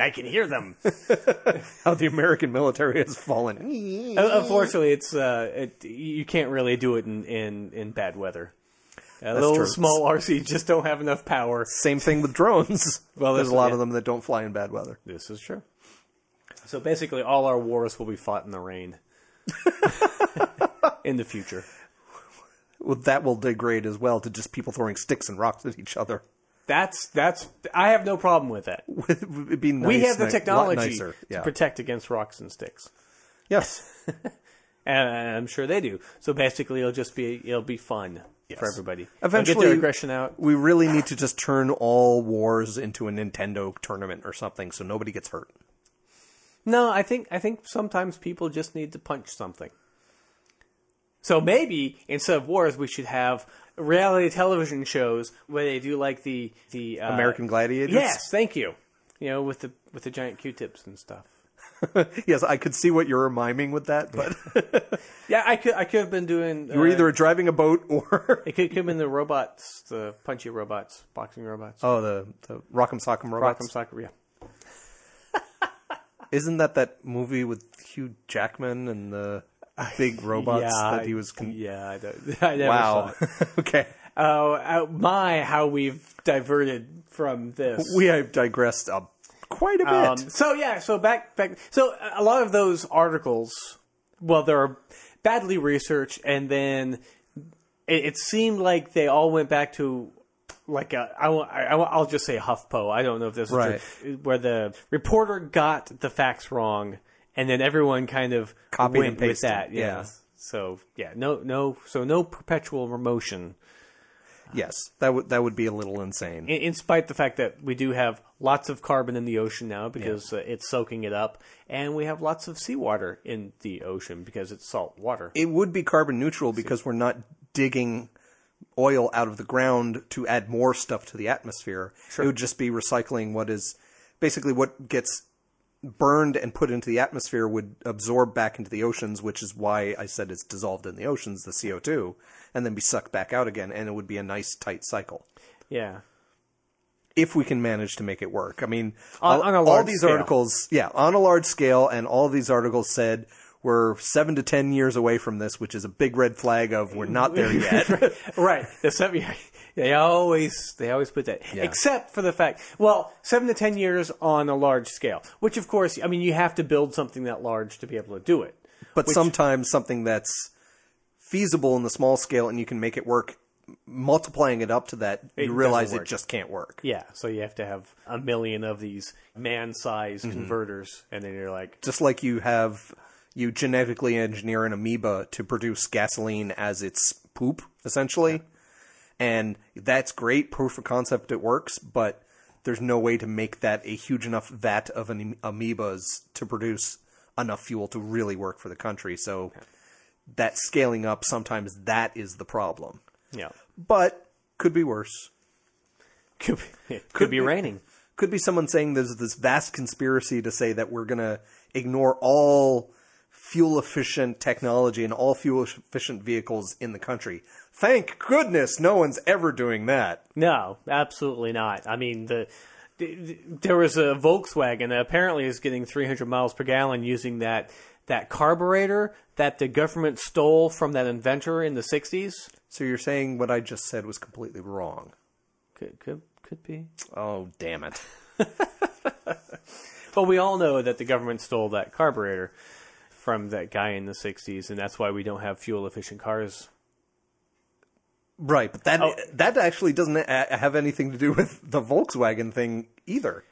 How I can hear them. How the American military has fallen. Uh, Unfortunately, it's uh, it, you can't really do it in in, in bad weather. A little true. small RC just don't have enough power. Same thing with drones. Well, there's this- a lot yeah. of them that don't fly in bad weather. This is true. So basically, all our wars will be fought in the rain in the future. Well, that will degrade as well to just people throwing sticks and rocks at each other. That's that's. I have no problem with that. It'd be nice, we have the ni- lot technology nicer. to protect against rocks and sticks. Yes. And I'm sure they do. So basically, it'll just be it'll be fun for everybody. They'll Eventually- get their aggression out. We really need to just turn all wars into a Nintendo tournament or something so nobody gets hurt. No, I think I think sometimes people just need to punch something. So maybe instead of wars, we should have reality television shows where they do like the the uh, American Gladiators? Yes, thank you. You know, with the with the giant Q-tips and stuff. yes, I could see what you're miming with that, but Yeah, I could I could have been doing. Uh, you were either driving a boat or it could, could have been the robots, the punchy robots, boxing robots, oh, the the Rock'em Sock'em Robots. Rock'em Soccer. Yeah, Isn't that that movie with Hugh Jackman and the big robots yeah, that he was? Con- yeah. I, don't, I never wow. okay, Oh, uh, my, how we've diverted from this. we have digressed uh, quite a bit. Um, so yeah, so back back. So a lot of those articles, well, they're badly researched, and then it, it seemed like they all went back to like a. I, I, I'll just say HuffPo. I don't know if this is Right. true, where the reporter got the facts wrong, and then everyone kind of Copied and pasted, that. yeah. So yeah, no, no, so no perpetual motion. yes, that would that would be a little insane. in, in spite the fact that we do have lots of carbon in the ocean now because uh, it's soaking it up, and we have lots of seawater in the ocean because it's salt water. it would be carbon neutral because we're not digging oil out of the ground to add more stuff to the atmosphere. It would just be recycling what is basically what gets burned and put into the atmosphere would absorb back into the oceans, which is why I said it's dissolved in the oceans, the CO2, and then be sucked back out again, and it would be a nice tight cycle. yeah, If we can manage to make it work. I mean, On- all, on all these scale. articles, yeah, on a large scale, and all these articles said we're seven to ten years away from this, which is a big red flag of we're not there yet. right. The seven, they always they always put that, Yeah. except for the fact. Well, seven to ten years on a large scale, which of course, I mean, you have to build something that large to be able to do it. but sometimes something that's feasible in the small scale and you can make it work multiplying it up to that you doesn't realize it just can't work Yeah, so you have to have a million of these man-sized Mm-hmm. converters, and then you're like, just like you have you genetically engineer an amoeba to produce gasoline as its poop essentially and that's great proof of concept it works but there's no way to make that a huge enough vat of an amoebas to produce enough fuel to really work for the country. So that scaling up sometimes that is the problem. Yeah, but could be worse. could be, could, Could be, be- raining. Could be someone saying there's this vast conspiracy to say that we're going to ignore all fuel efficient technology and all fuel efficient vehicles in the country. Thank goodness no one's ever doing that. No, absolutely not. I mean, the there was a Volkswagen that apparently is getting 300 miles per gallon using that that carburetor that the government stole from that inventor in the 60s. So you're saying what I just said was completely wrong. Could could could be. Oh, damn it. But we all know that the government stole that carburetor from that guy in the 60s and that's why we don't have fuel efficient cars. Right, but that Oh. that actually doesn't have anything to do with the Volkswagen thing either.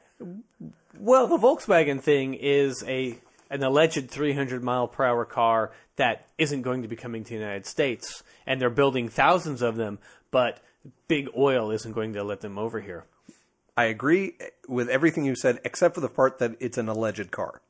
Well, the Volkswagen thing is a an alleged 300 mile per hour car that isn't going to be coming to the United States, and they're building thousands of them, but big oil isn't going to let them over here. I agree with everything you said, except for the part that it's an alleged car.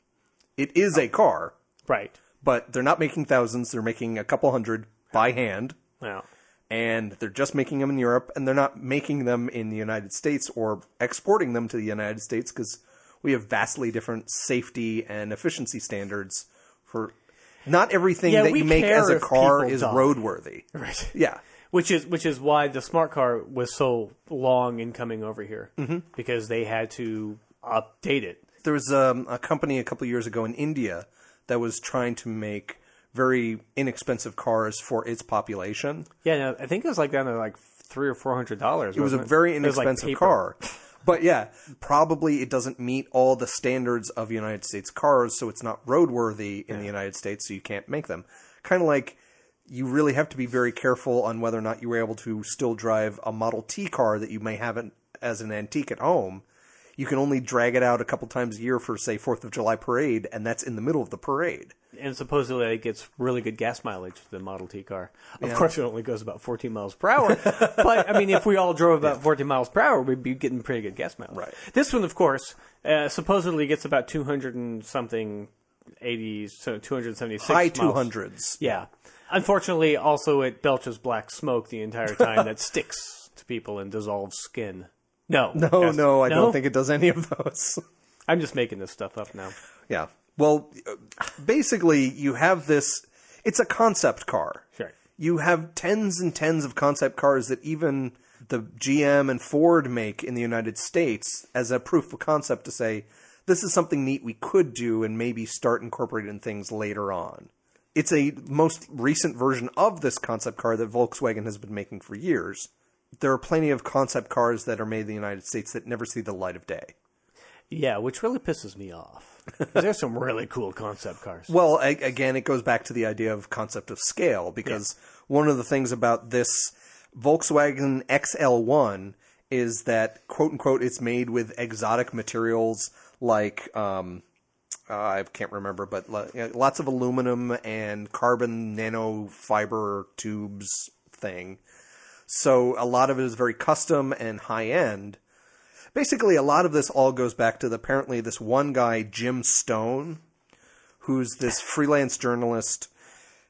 It is oh. a car, Right. but they're not making thousands. They're making a couple hundred by hand, Now, and they're just making them in Europe, and they're not making them in the United States or exporting them to the United States because we have vastly different safety and efficiency standards for. Not everything Yeah, that we you make as a if car people is die. roadworthy. right. Yeah. Which is which is why the smart car was so long in coming over here mm-hmm. because they had to update it. There was um, a company a couple of years ago in India that was trying to make very inexpensive cars for its population. Yeah, no, I think it was like down to like three or four hundred dollars. It was a very inexpensive car. But yeah, probably it doesn't meet all the standards of United States cars, so it's not roadworthy in the United States, so you can't make them. Kind of like you really have to be very careful on whether or not you were able to still drive a Model T car that you may have an, as an antique at home. You can only drag it out a couple times a year for, say, Fourth of July parade, and that's in the middle of the parade. and supposedly it gets really good gas mileage. The Model T car, of course, it only goes about 14 miles per hour. but I mean, if we all drove about 14 miles per hour, we'd be getting pretty good gas mileage. Right. This one, of course, uh, supposedly gets about 200 and something, 80, so 276 High miles. two hundreds. Yeah. Unfortunately, also it belches black smoke the entire time that sticks to people and dissolves skin. No, No, Yes. no, I No? don't think it does any of those. I'm just making this stuff up now. yeah. Well, basically, you have this. It's a concept car. Sure. You have tens and tens of concept cars that even the GM and Ford make in the United States as a proof of concept to say this is something neat we could do and maybe start incorporating things later on. It's a most recent version of this concept car that Volkswagen has been making for years. There are plenty of concept cars that are made in the United States that never see the light of day. Yeah, which really pisses me off. There's some really cool concept cars. Well, a- again, it goes back to the idea of concept of scale because one of the things about this Volkswagen XL1 is that quote unquote it's made with exotic materials like um, uh, I can't remember, but lo- lots of aluminum and carbon nanofiber tubes thing. So a lot of it is very custom and high end. Basically, a lot of this all goes back to the, apparently this one guy, Jim Stone, who's this freelance journalist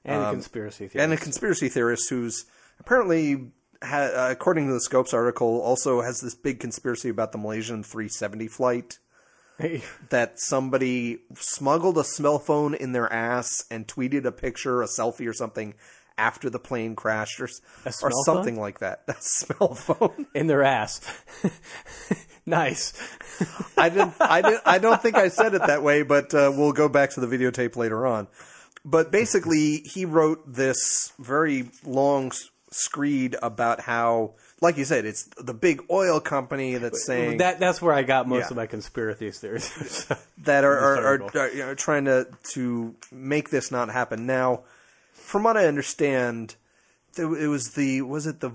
And a conspiracy theory. um, and a conspiracy theorist who's apparently, ha- uh, according to the Snopes article, also has this big conspiracy about the Malaysian 370 flight. That somebody smuggled a smell phone in their ass and tweeted a picture, a selfie, or something after the plane crashed, or, or something like that. A smell phone. in their ass. nice. I didn't. I didn't. I don't think I said it that way, but uh, we'll go back to the videotape later on. But basically, he wrote this very long screed about how, like you said, it's the big oil company that's saying That that's where I got most Yeah. of my conspiracy theories. that are are, This are, are, trying to to make this not happen. Now, from what I understand, it was the was it the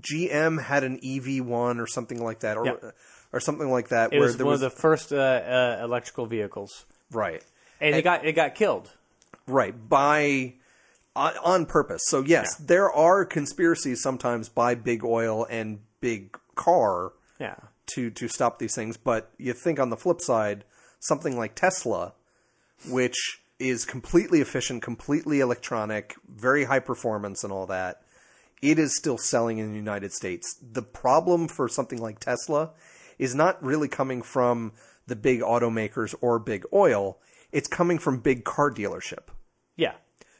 GM had an EV one or something like that, or Yeah. or something like that, it where was there one was of the first uh, uh, electrical vehicles, right. and it got it got killed. Right, by on, on purpose. So yes, there are conspiracies sometimes by big oil and big car Yeah. to to stop these things, but you think on the flip side, something like Tesla, which is completely efficient, completely electronic, very high performance and all that, it is still selling in the United States. The problem for something like Tesla is not really coming from the big automakers or big oil, it's coming from big car dealership Yeah.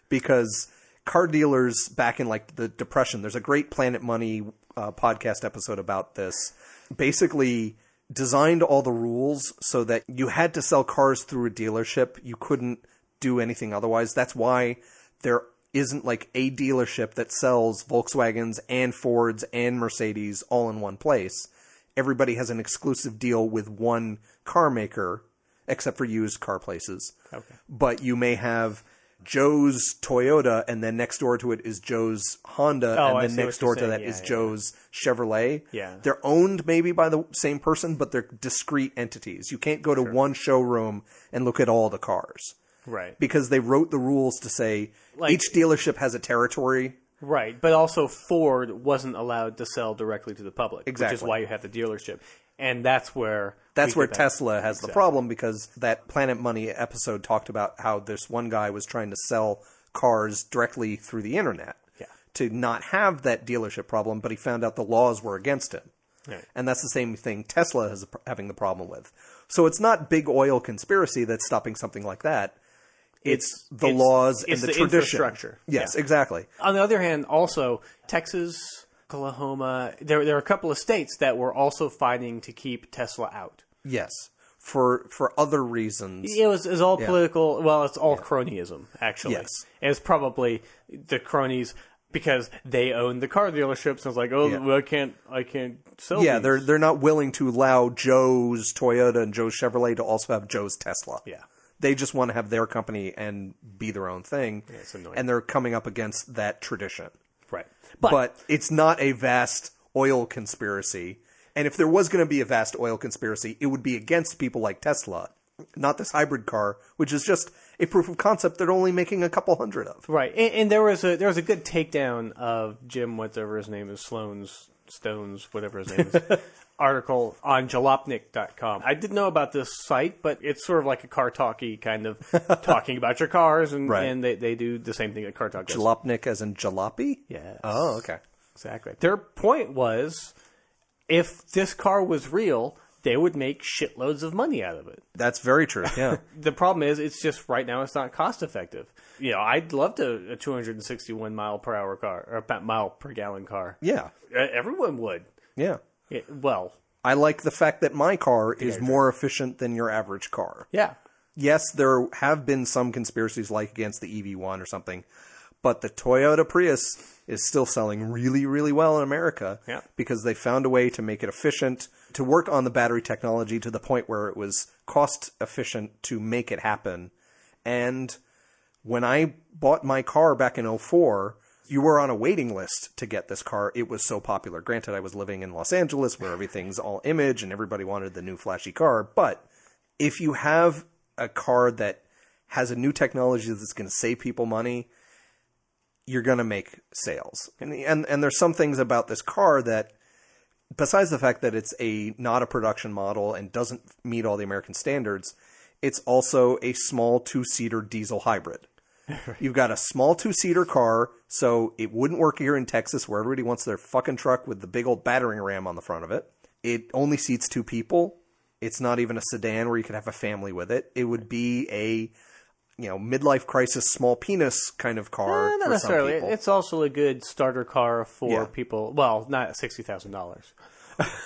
because car dealers back in like the depression there's a great planet money uh, podcast episode about this basically designed all the rules so that you had to sell cars through a dealership. You couldn't do anything otherwise. That's why there isn't like a dealership that sells Volkswagens and Fords and Mercedes all in one place. Everybody has an exclusive deal with one car maker, except for used car places. Okay. But you may have Joe's Toyota, and then next door to it is Joe's Honda, Oh, and then next door to that Yeah, is yeah. Joe's Chevrolet. Yeah. They're owned maybe by the same person, but they're discrete entities. You can't go to one showroom and look at all the cars Right. because they wrote the rules to say Like- each dealership has a territory. Right, but also Ford wasn't allowed to sell directly to the public, exactly. which is why you have the dealership, and that's where That's where. Tesla has the problem because that Planet Money episode talked about how this one guy was trying to sell cars directly through the internet Yeah. to not have that dealership problem, but he found out the laws were against him. Right. And that's the same thing Tesla is having the problem with. So it's not big oil conspiracy that's stopping something like that. It's, It's- the it's- laws it's and the, the tradition. infrastructure. Yes, Yeah. exactly. On the other hand, also Texas, Oklahoma, there there are a couple of states that were also fighting to keep Tesla out. Yes. For for other reasons. It was, it was all political. Well, it's all cronyism, actually. Yes. And it's probably the cronies because they own the car dealerships. And it's like, oh, Yeah. well, I can't, I can't sell. Yeah, these. they're they're not willing to allow Joe's Toyota and Joe's Chevrolet to also have Joe's Tesla. Yeah. They just want to have their company and be their own thing. it's annoying. and they're coming up against that tradition. right. But, it's not a vast oil conspiracy. And if there was going to be a vast oil conspiracy, it would be against people like Tesla, not this hybrid car, which is just a proof of concept they're only making a couple hundred of. Right, and, and there was a there was a good takedown of Jim, whatever his name is, Sloan's Stones, whatever his name is, article on jalopnik.com. I didn't know about this site, but it's sort of like a car talky kind of talking about your cars, and, Right. and they, they do the same thing that Car Talk does. Jalopnik as in jalopy? Yes. Oh, okay. Exactly. Their point was, if this car was real, they would make shitloads of money out of it. That's very true. Yeah. The problem is, it's just right now it's not cost effective. You know, I'd love to a 261 mile per hour car or mile per gallon car. yeah. Everyone would. Yeah. It- well, I like the fact that my car is more efficient than your average car. yeah. Yes, there have been some conspiracies like against the EV1 or something, but the Toyota Prius is still selling really, really well in America Yeah. because they found a way to make it efficient, to work on the battery technology to the point where it was cost efficient to make it happen. And when I bought my car back in 04, you were on a waiting list to get this car. It was so popular. Granted, I was living in Los Angeles where everything's all image and everybody wanted the new flashy car. But if you have a car that has a new technology that's going to save people money, you're going to make sales. And, and and there's some things about this car that besides the fact that it's a not a production model and doesn't meet all the American standards, it's also a small two-seater diesel hybrid. You've got a small two-seater car, so it wouldn't work here in Texas where everybody wants their fucking truck with the big old battering ram on the front of it. It only seats two people. It's not even a sedan where you could have a family with it. It would be a you know midlife crisis small penis kind of car Eh, for not necessarily. It's also a good starter car for Yeah. people. Well, not sixty thousand dollars.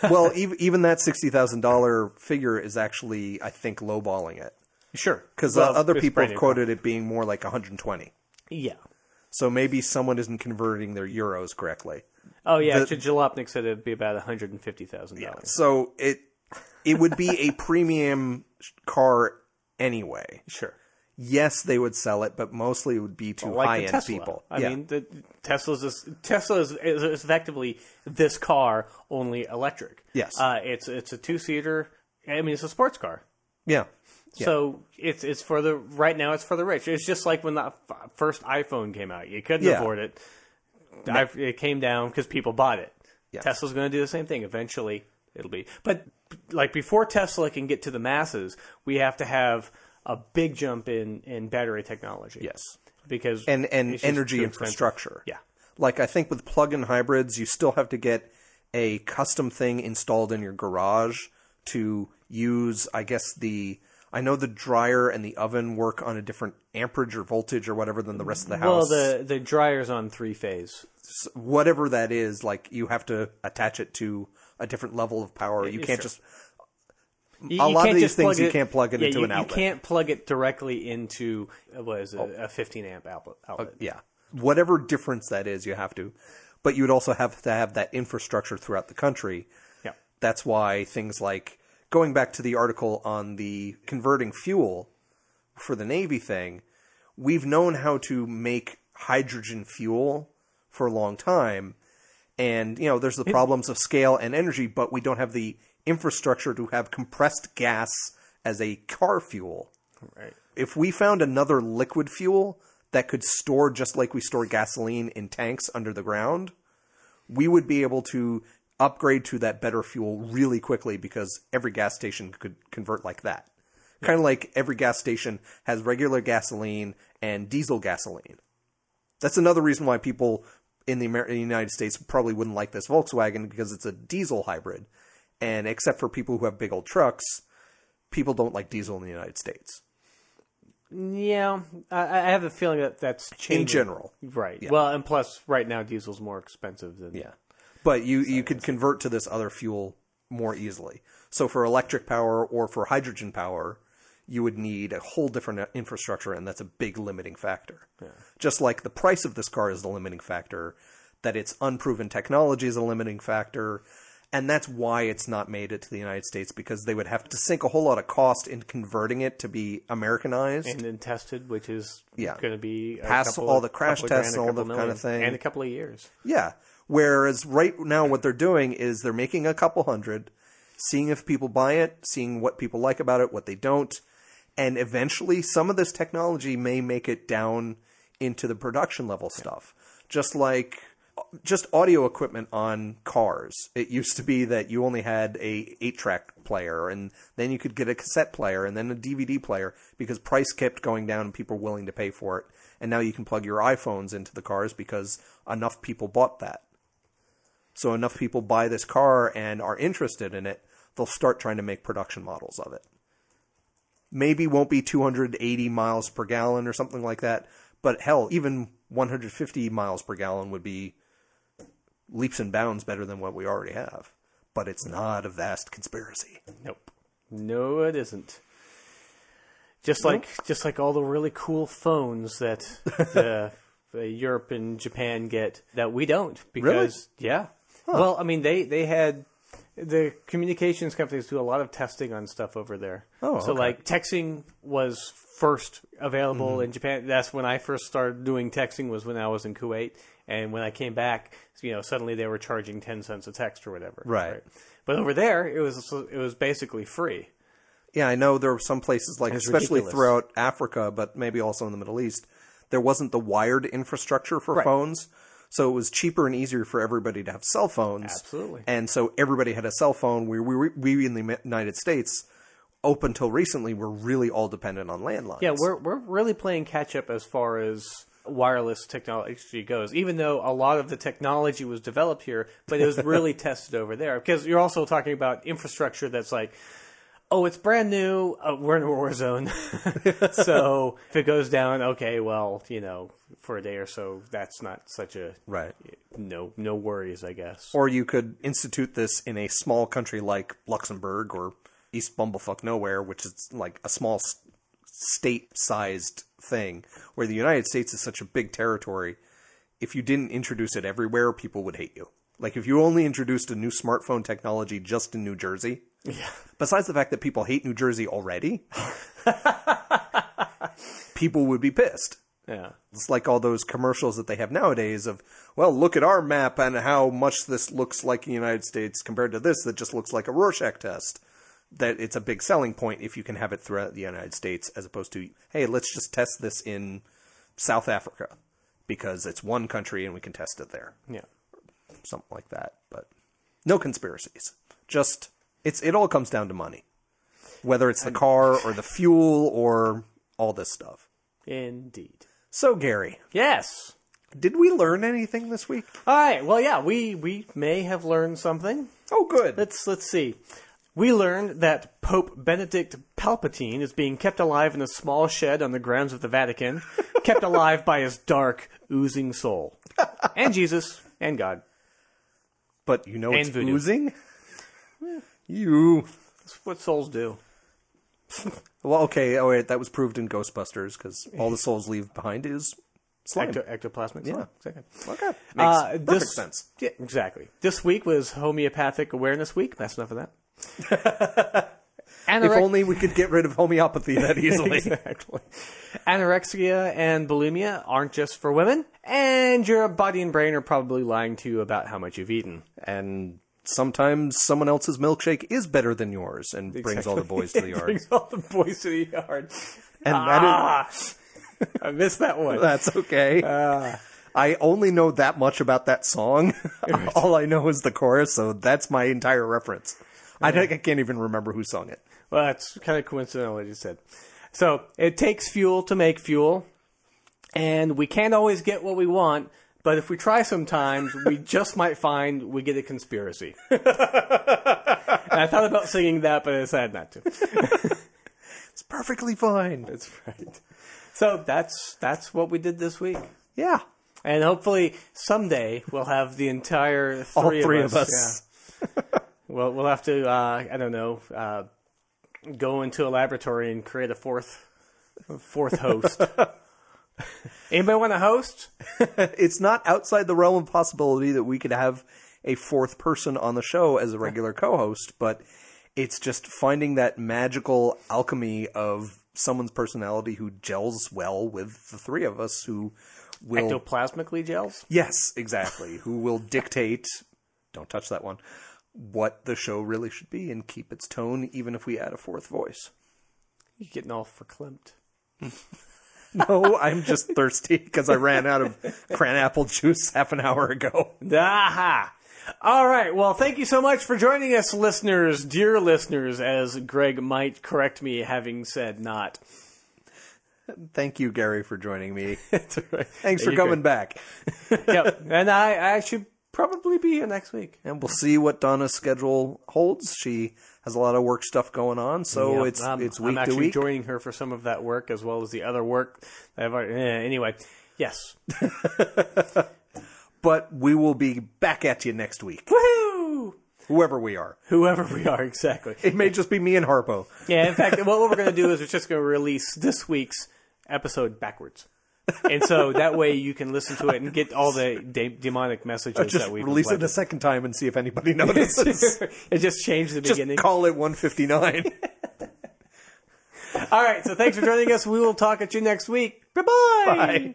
well, even even that sixty thousand dollar figure is actually, I think, lowballing it Sure, because Well, other people have quoted it being more like one hundred and twenty. Yeah. So maybe someone isn't converting their euros correctly. Oh yeah, The- Jalopnik said it'd be about one hundred and fifty thousand dollars. So it it would be a premium car anyway. Sure. Yes, they would sell it, but mostly it would be to like high the end people. I yeah. mean, the Tesla's this, Tesla is, is is effectively this car only electric. Yes. uh, it's it's a two seater. I mean, it's a sports car. yeah, So it's it's for the right now. It's for the rich. It's just like when the f- first iPhone came out. You couldn't Yeah. afford it. I, it came down because people bought it. Tesla's going to do the same thing eventually. It'll be, but like before Tesla can get to the masses, we have to have a big jump in in battery technology. yes, because and and energy infrastructure. Yeah. like I think with plug-in hybrids, you still have to get a custom thing installed in your garage to use. I guess the I know the dryer and the oven work on a different amperage or voltage or whatever than the rest of the house. Well, the the dryer's on three phase. whatever that is, like you have to attach it to a different level of power. you can't sure. just You- a you lot can't of these just things plug you it- can't plug it yeah, into you, an outlet. You can't plug it directly into uh, what is it, a 15 amp outlet. outlet. Yeah. Whatever difference that is, you have to. But you would also have to have that infrastructure throughout the country. yeah. That's why things like going back to the article on the converting fuel for the Navy thing, we've known how to make hydrogen fuel for a long time. And, you know, there's the problems of scale and energy, but we don't have the infrastructure to have compressed gas as a car fuel Right. if we found another liquid fuel that could store just like we store gasoline in tanks under the ground, we would be able to upgrade to that better fuel really quickly because every gas station could convert like that. Kind of like every gas station has regular gasoline and diesel gasoline. That's another reason why people in the, Amer- in the United States probably wouldn't like this Volkswagen because it's a diesel hybrid. And except for people who have big old trucks, people don't like diesel in the United States. Yeah, I, I have a feeling that that's changing. In general. Right. Well, and plus, right now diesel's more expensive than Yeah. But you, you could convert to this other fuel more easily. So for electric power or for hydrogen power, you would need a whole different uh, infrastructure, and that's a big limiting factor. Yeah. Just like the price of this car is the limiting factor, that it's unproven technology is a limiting factor, and that's why it's not made it to the United States because they would have to sink a whole lot of cost in converting it to be Americanized. and then tested, which is Yeah. going to be a Pass all of- the crash couple of grand, tests and all that kind of thing. and a couple of years. Yeah. Whereas right now, what they're doing is they're making a couple hundred, seeing if people buy it, seeing what people like about it, what they don't, and eventually some of this technology may make it down into the production level stuff. Just like just audio equipment on cars. It used to be that you only had a 8-track player and then you could get a cassette player and then a DVD player because price kept going down and people were willing to pay for it. And now you can plug your iPhones into the cars because enough people bought that. So enough people buy this car and are interested in it, they'll start trying to make production models of it. Maybe won't be 280 miles per gallon or something like that, but hell, even 150 miles per gallon would be leaps and bounds better than what we already have. But it's not a vast conspiracy. Nope. No, it isn't. Just like just like all the really cool phones that the, the uh, uh, Europe and Japan get that we don't because yeah. Well, I mean they they had the communications companies do a lot of testing on stuff over there. Oh, so okay. like texting was first available mm-hmm. in Japan. That's when I first started doing texting was when I was in Kuwait, and when I came back, you know, suddenly they were charging ten cents a text or whatever. Right. But over there, it was it was basically free. Yeah, I know there were some places like, It's especially ridiculous. throughout Africa, but maybe also in the Middle East, there wasn't the wired infrastructure for Right. phones. So it was cheaper and easier for everybody to have cell phones. Absolutely. And so everybody had a cell phone. We, we, we in the United States, up until recently, were really all dependent on landlines. Yeah, we're we're really playing catch up as far as wireless technology goes. Even though a lot of the technology was developed here, but it was really tested over there. Because you're also talking about infrastructure that's like, oh, it's brand new. Uh, we're in a war zone, so if it goes down, okay, well, you know, for a day or so, that's not such a Right. no no worries, I guess. Or you could institute this in a small country like Luxembourg or East Bumblefuck Nowhere, which is like a small state-sized thing, where the United States is such a big territory. If you didn't introduce it everywhere, people would hate you. Like if you only introduced a new smartphone technology just in New Jersey. Yeah. Besides the fact that people hate New Jersey already, people would be pissed. Yeah. It's like all those commercials that they have nowadays of, well, look at our map and how much this looks like the United States compared to this that just looks like a Rorschach test. That it's a big selling point if you can have it throughout the United States as opposed to, hey, let's just test this in South Africa because it's one country and we can test it there. Yeah. Something like that. But no conspiracies. Just, it's, it all comes down to money. Whether it's the car or the fuel or all this stuff. Indeed. So, Gary, Yes. did we learn anything this week? All right. Well, yeah, we we may have learned something. Oh, good. Let's let's see. We learned that Pope Benedict Palpatine is being kept alive in a small shed on the grounds of the Vatican, kept alive by his dark, oozing soul, and Jesus and God. But you know it's voodoo. oozing? Eh. You. That's what souls do. Well, okay. Oh wait, that was proved in Ghostbusters because all the souls leave behind is slime. Ecto- ectoplasmic. Yeah. Exactly. Okay, makes Uh, perfect this- sense. Yeah, exactly. This week was Homeopathic Awareness Week. That's enough of that. If Anorexia. only we could get rid of homeopathy that easily. exactly. Anorexia and bulimia aren't just for women, and your body and brain are probably lying to you about how much you've eaten. and sometimes someone else's milkshake is better than yours and brings all the boys to the yard. Brings all the boys to the yard. And that Ah, I missed that one. that's okay. Ah. I only know that much about that song. all I know is the chorus, so that's my entire reference. I, think I can't even remember who sung it. Well, that's kind of coincidental what you said. So it takes fuel to make fuel, and we can't always get what we want. But if we try sometimes, we just might find we get a conspiracy. and I thought about singing that, but I decided not to. It's perfectly fine. That's right. So that's that's what we did this week, Yeah. and hopefully someday we'll have the entire three, All three of of us. us. Yeah. Well, we'll have to. Uh, I don't know. Uh, go into a laboratory and create a fourth, a fourth host. Anybody want to host? It's not outside the realm of possibility that we could have a fourth person on the show as a regular co-host, but it's just finding that magical alchemy of someone's personality who gels well with the three of us who will Ectoplasmically gels. Yes, exactly. Who will dictate, don't touch that one, what the show really should be and keep its tone even if we add a fourth voice. You're getting all verklempt. No, I'm just thirsty because I ran out of cran apple juice half an hour ago. Aha! All right. Well, thank you so much for joining us, listeners, dear listeners, as Greg might correct me having said not. Thank you, Gary, for joining me. Right. Thanks Yeah, for coming could- back. Yep. And I, I should probably be here next week. And we'll see what Donna's schedule holds. She has a lot of work stuff going on, so Yep, it's I'm- it's I'm week to actually week. joining her for some of that work as well as the other work. Already, anyway, yes. but we will be back at you next week, Woohoo! whoever we are. Whoever we are, exactly. It may just be me and Harpo. Yeah, in fact, what we're going to do is we're just going to release this week's episode backwards. And so that way you can listen to it and get all the de- demonic messages Just that we've release it a second time and see if anybody notices. it just changed the just beginning. call it 159. All right, so thanks for joining us. We will talk at you next week. Bye-bye. Bye.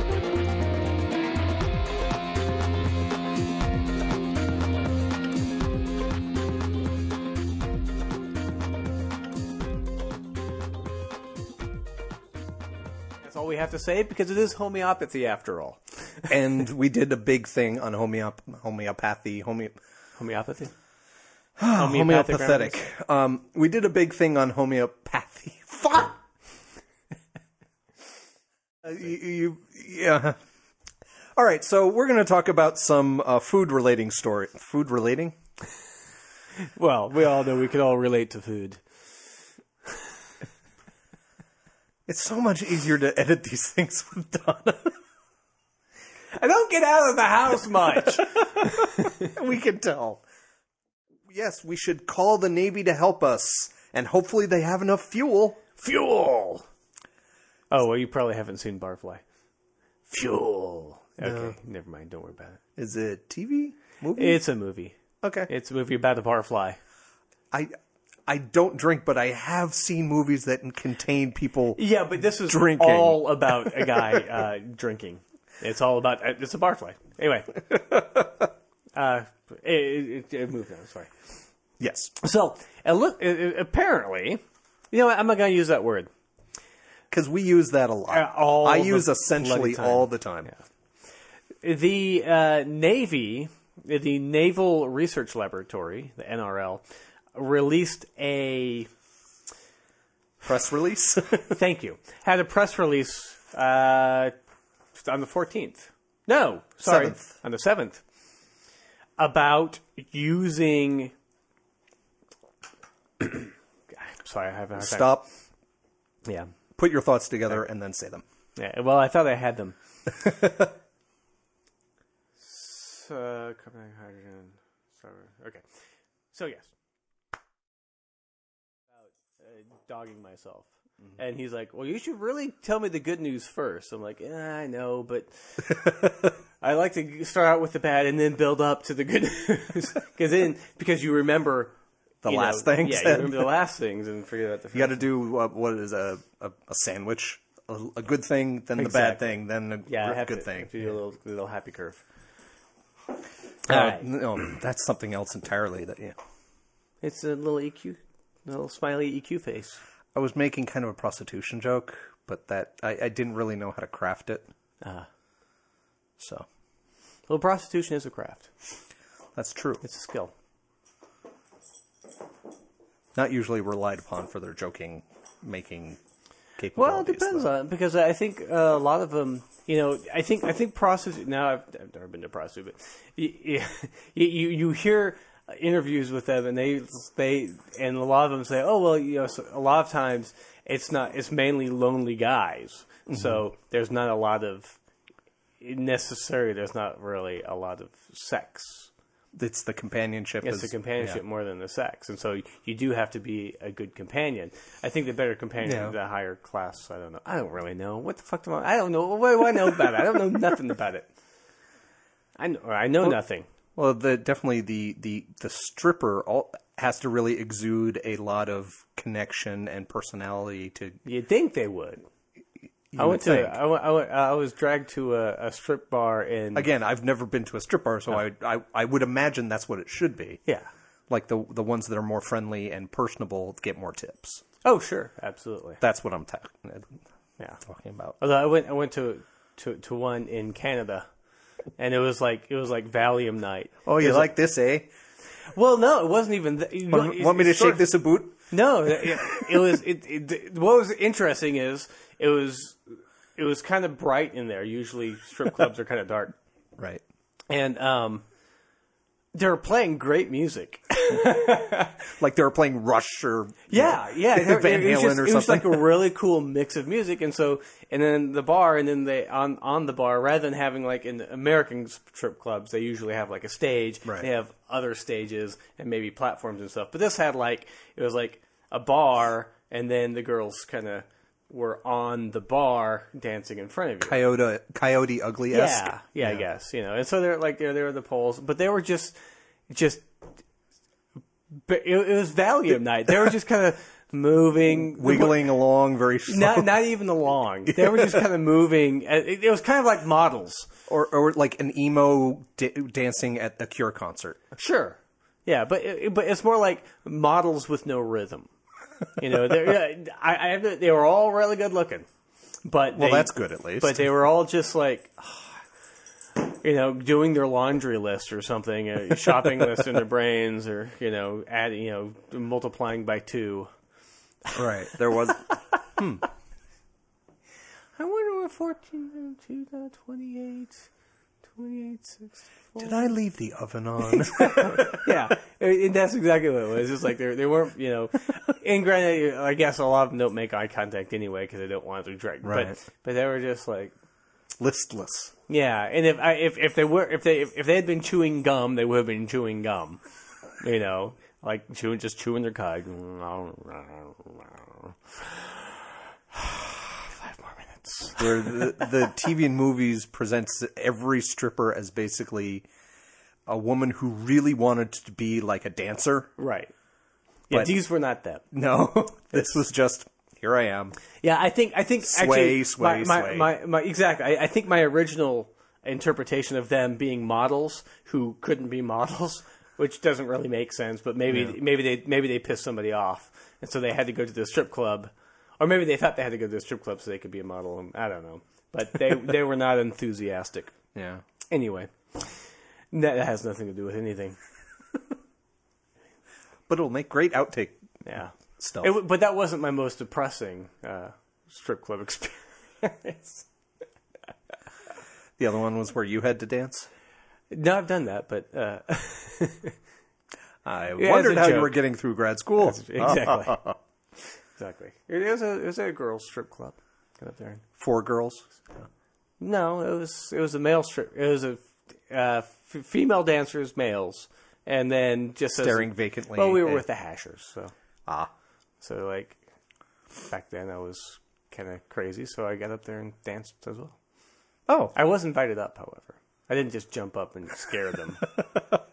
We have to say because it is homeopathy after all. and we did a big thing on homeop- homeopathy, home- Homeopathy? homeopathetic. Um, we did a big thing on homeopathy. Fuck. Uh, you, you, yeah. All right, so we're going to talk about some uh, food relating story. Food relating? Well, we all know we can all relate to food. It's so much easier to edit these things with Donna. I don't get out of the house much. we can tell. Yes, we should call the Navy to help us, and hopefully they have enough fuel. Fuel. Oh, well, you probably haven't seen Barfly. Fuel. Okay, never mind. Don't worry about it. Is it TV? Movie? It's a movie. okay. It's a movie about a barfly. I I don't drink, but I have seen movies that contain people. Yeah, but this is Drinking. all about a guy uh, drinking. It's all about uh, it's a barfly. Anyway, uh, it, it, it moved on. Sorry. Yes, So, look, apparently, you know, what, I'm not going to use that word. because we use that a lot. Uh, all I use essentially all the time. The uh, Navy, the Naval Research Laboratory, the NRL, released a Press release. thank you had a press release uh, on the 14th. No, sorry, Seventh. on the 7th about using. sorry, I have a hard time. Stop. Yeah, Put your thoughts together and then say them. yeah. Well, I thought I had them. so, carbon hydrogen. Sorry. Okay. So yes. About uh, dogging myself. And he's like, "Well, you should really tell me the good news first. I'm like, yeah, "I know, but I like to start out with the bad and then build up to the good news because then because you remember The you last know, things. Yeah, you remember the last things and forget about the. Future. You got to do uh, what is a, a, a sandwich. A, a good thing, then the bad thing, then a yeah, good to, thing. do a little, little happy curve. Uh, Alright. No, that's something else entirely. That yeah. It's a little EQ, little smiley EQ face. I was making kind of a prostitution joke, but that I, I didn't really know how to craft it. Ah. So Well, prostitution is a craft. that's true. It's a skill. Not usually relied upon for their joking making capabilities. Well, it depends though. on because I think uh, a lot of them. You know, I think I think prostitute. Now I've, I've never been to prostitute, but you, you, you hear interviews with them, and they they and a lot of them say, oh well, you know, so a lot of times it's not. It's mainly lonely guys, mm-hmm. so there's not a lot of necessary. There's not really a lot of sex. It's the companionship. It's is, the companionship yeah. more than the sex, and so you do have to be a good companion. I think the better companion, Yeah. the higher class. I don't know. I don't really know what the fuck do I? I don't know. What do I know about it? I don't know nothing about it. I know. I know nothing. Well, the definitely the the the stripper all, has to really exude a lot of connection and personality to. You'd think they would. I would went to. I, I, I was dragged to a, a strip bar and Again, I've never been to a strip bar, so I, I I would imagine that's what it should be. Yeah. Like the the ones that are more friendly and personable get more tips. Oh sure, absolutely. That's what I'm ta- Yeah. talking about. Although I went, I went to to to one in Canada, and it was like it was like Valium night. Oh, you like this, eh? Well, no, it wasn't even. Th- you Want, want me to shake of- this a boot? No, it, it was. It, it, what was interesting is it was it was kind of bright in there. Usually, strip clubs are kind of dark, Right. and um, they were playing great music. Like they were playing Rush or Yeah, yeah. It, Van Halen or it was like a really cool mix of music, and so and then the bar, and then they on on the bar rather than having like in American strip clubs, they usually have like a stage. Right. They have other stages and maybe platforms and stuff. But this had like it was like a bar, and then the girls kind of were on the bar dancing in front of you. Coyote Coyote Ugly esque. Yeah, yeah, I guess you know. And so they're like they're there were the poles, but they were just just. But it, it was Valium night. They were just kind of moving, Wiggling along very slow. Not not even along. They were just kind of moving. Uh, It, it was kind of like models. or, or like an emo da- dancing at the Cure concert. Sure. Yeah, but it, but it's more like models with no rhythm. You know, they're- yeah, I, I have to, they were all really good looking, but Well, they- that's good at least. But they were all just like, you know, doing their laundry list or something, uh, a shopping list in their brains, or you know, adding, you know, multiplying by two. right. There was hmm. I wonder what 14, 2, 28, 28, 64. Did I leave the oven on? yeah, and that's exactly what it was. It's just like they they weren't, you know. And granted, I guess a lot of them don't make eye contact anyway because they don't want to drag. Right. But but they were just like, Listless. yeah. And if I if if they were if they if, if they had been chewing gum, they would have been chewing gum. You know, like chewing just chewing their cud. Where the, the TV and movies presents every stripper as basically a woman who really wanted to be like a dancer. Right. Yeah, But- these were not them. No, this was just here I am. Yeah, I think I think Sway, actually sway, my, my, sway. My, my, exactly. I, I think my original interpretation of them being models who couldn't be models, which doesn't really make sense, but maybe maybe they maybe they pissed somebody off, and so they had to go to the strip club, or maybe they thought they had to go to the strip club so they could be a model. and I don't know, but they they were not enthusiastic. Yeah. Anyway, that has nothing to do with anything. but it'll make great outtake Yeah. stuff. It, but that wasn't my most depressing uh, strip club experience. the other one was where you had to dance. no, I've done that, but uh, I Yeah, wondered a how you were getting through grad school. exactly, exactly. It was a it was a girls' strip club. Got up there. Four girls. No, it was it was a male strip. It was a uh, f- female dancers, males, and then just as- Staring vacantly Well, we were at- with the hashers, so Ah. so like back then I was kind of crazy, so I got up there and danced as well. Oh. I was invited up, however. I didn't just jump up and scare them.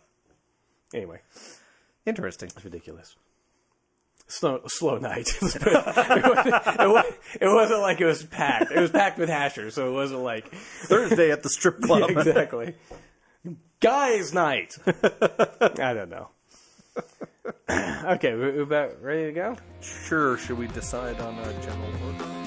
anyway, Interesting. it's ridiculous. Slow, slow night. it, wasn't, it, wasn't, it wasn't like it was packed. It was packed with hashers, so it wasn't like Thursday at the strip club. exactly. Guys' night. I don't know. okay, we- we're about ready to go. Sure. Should we decide on a general order?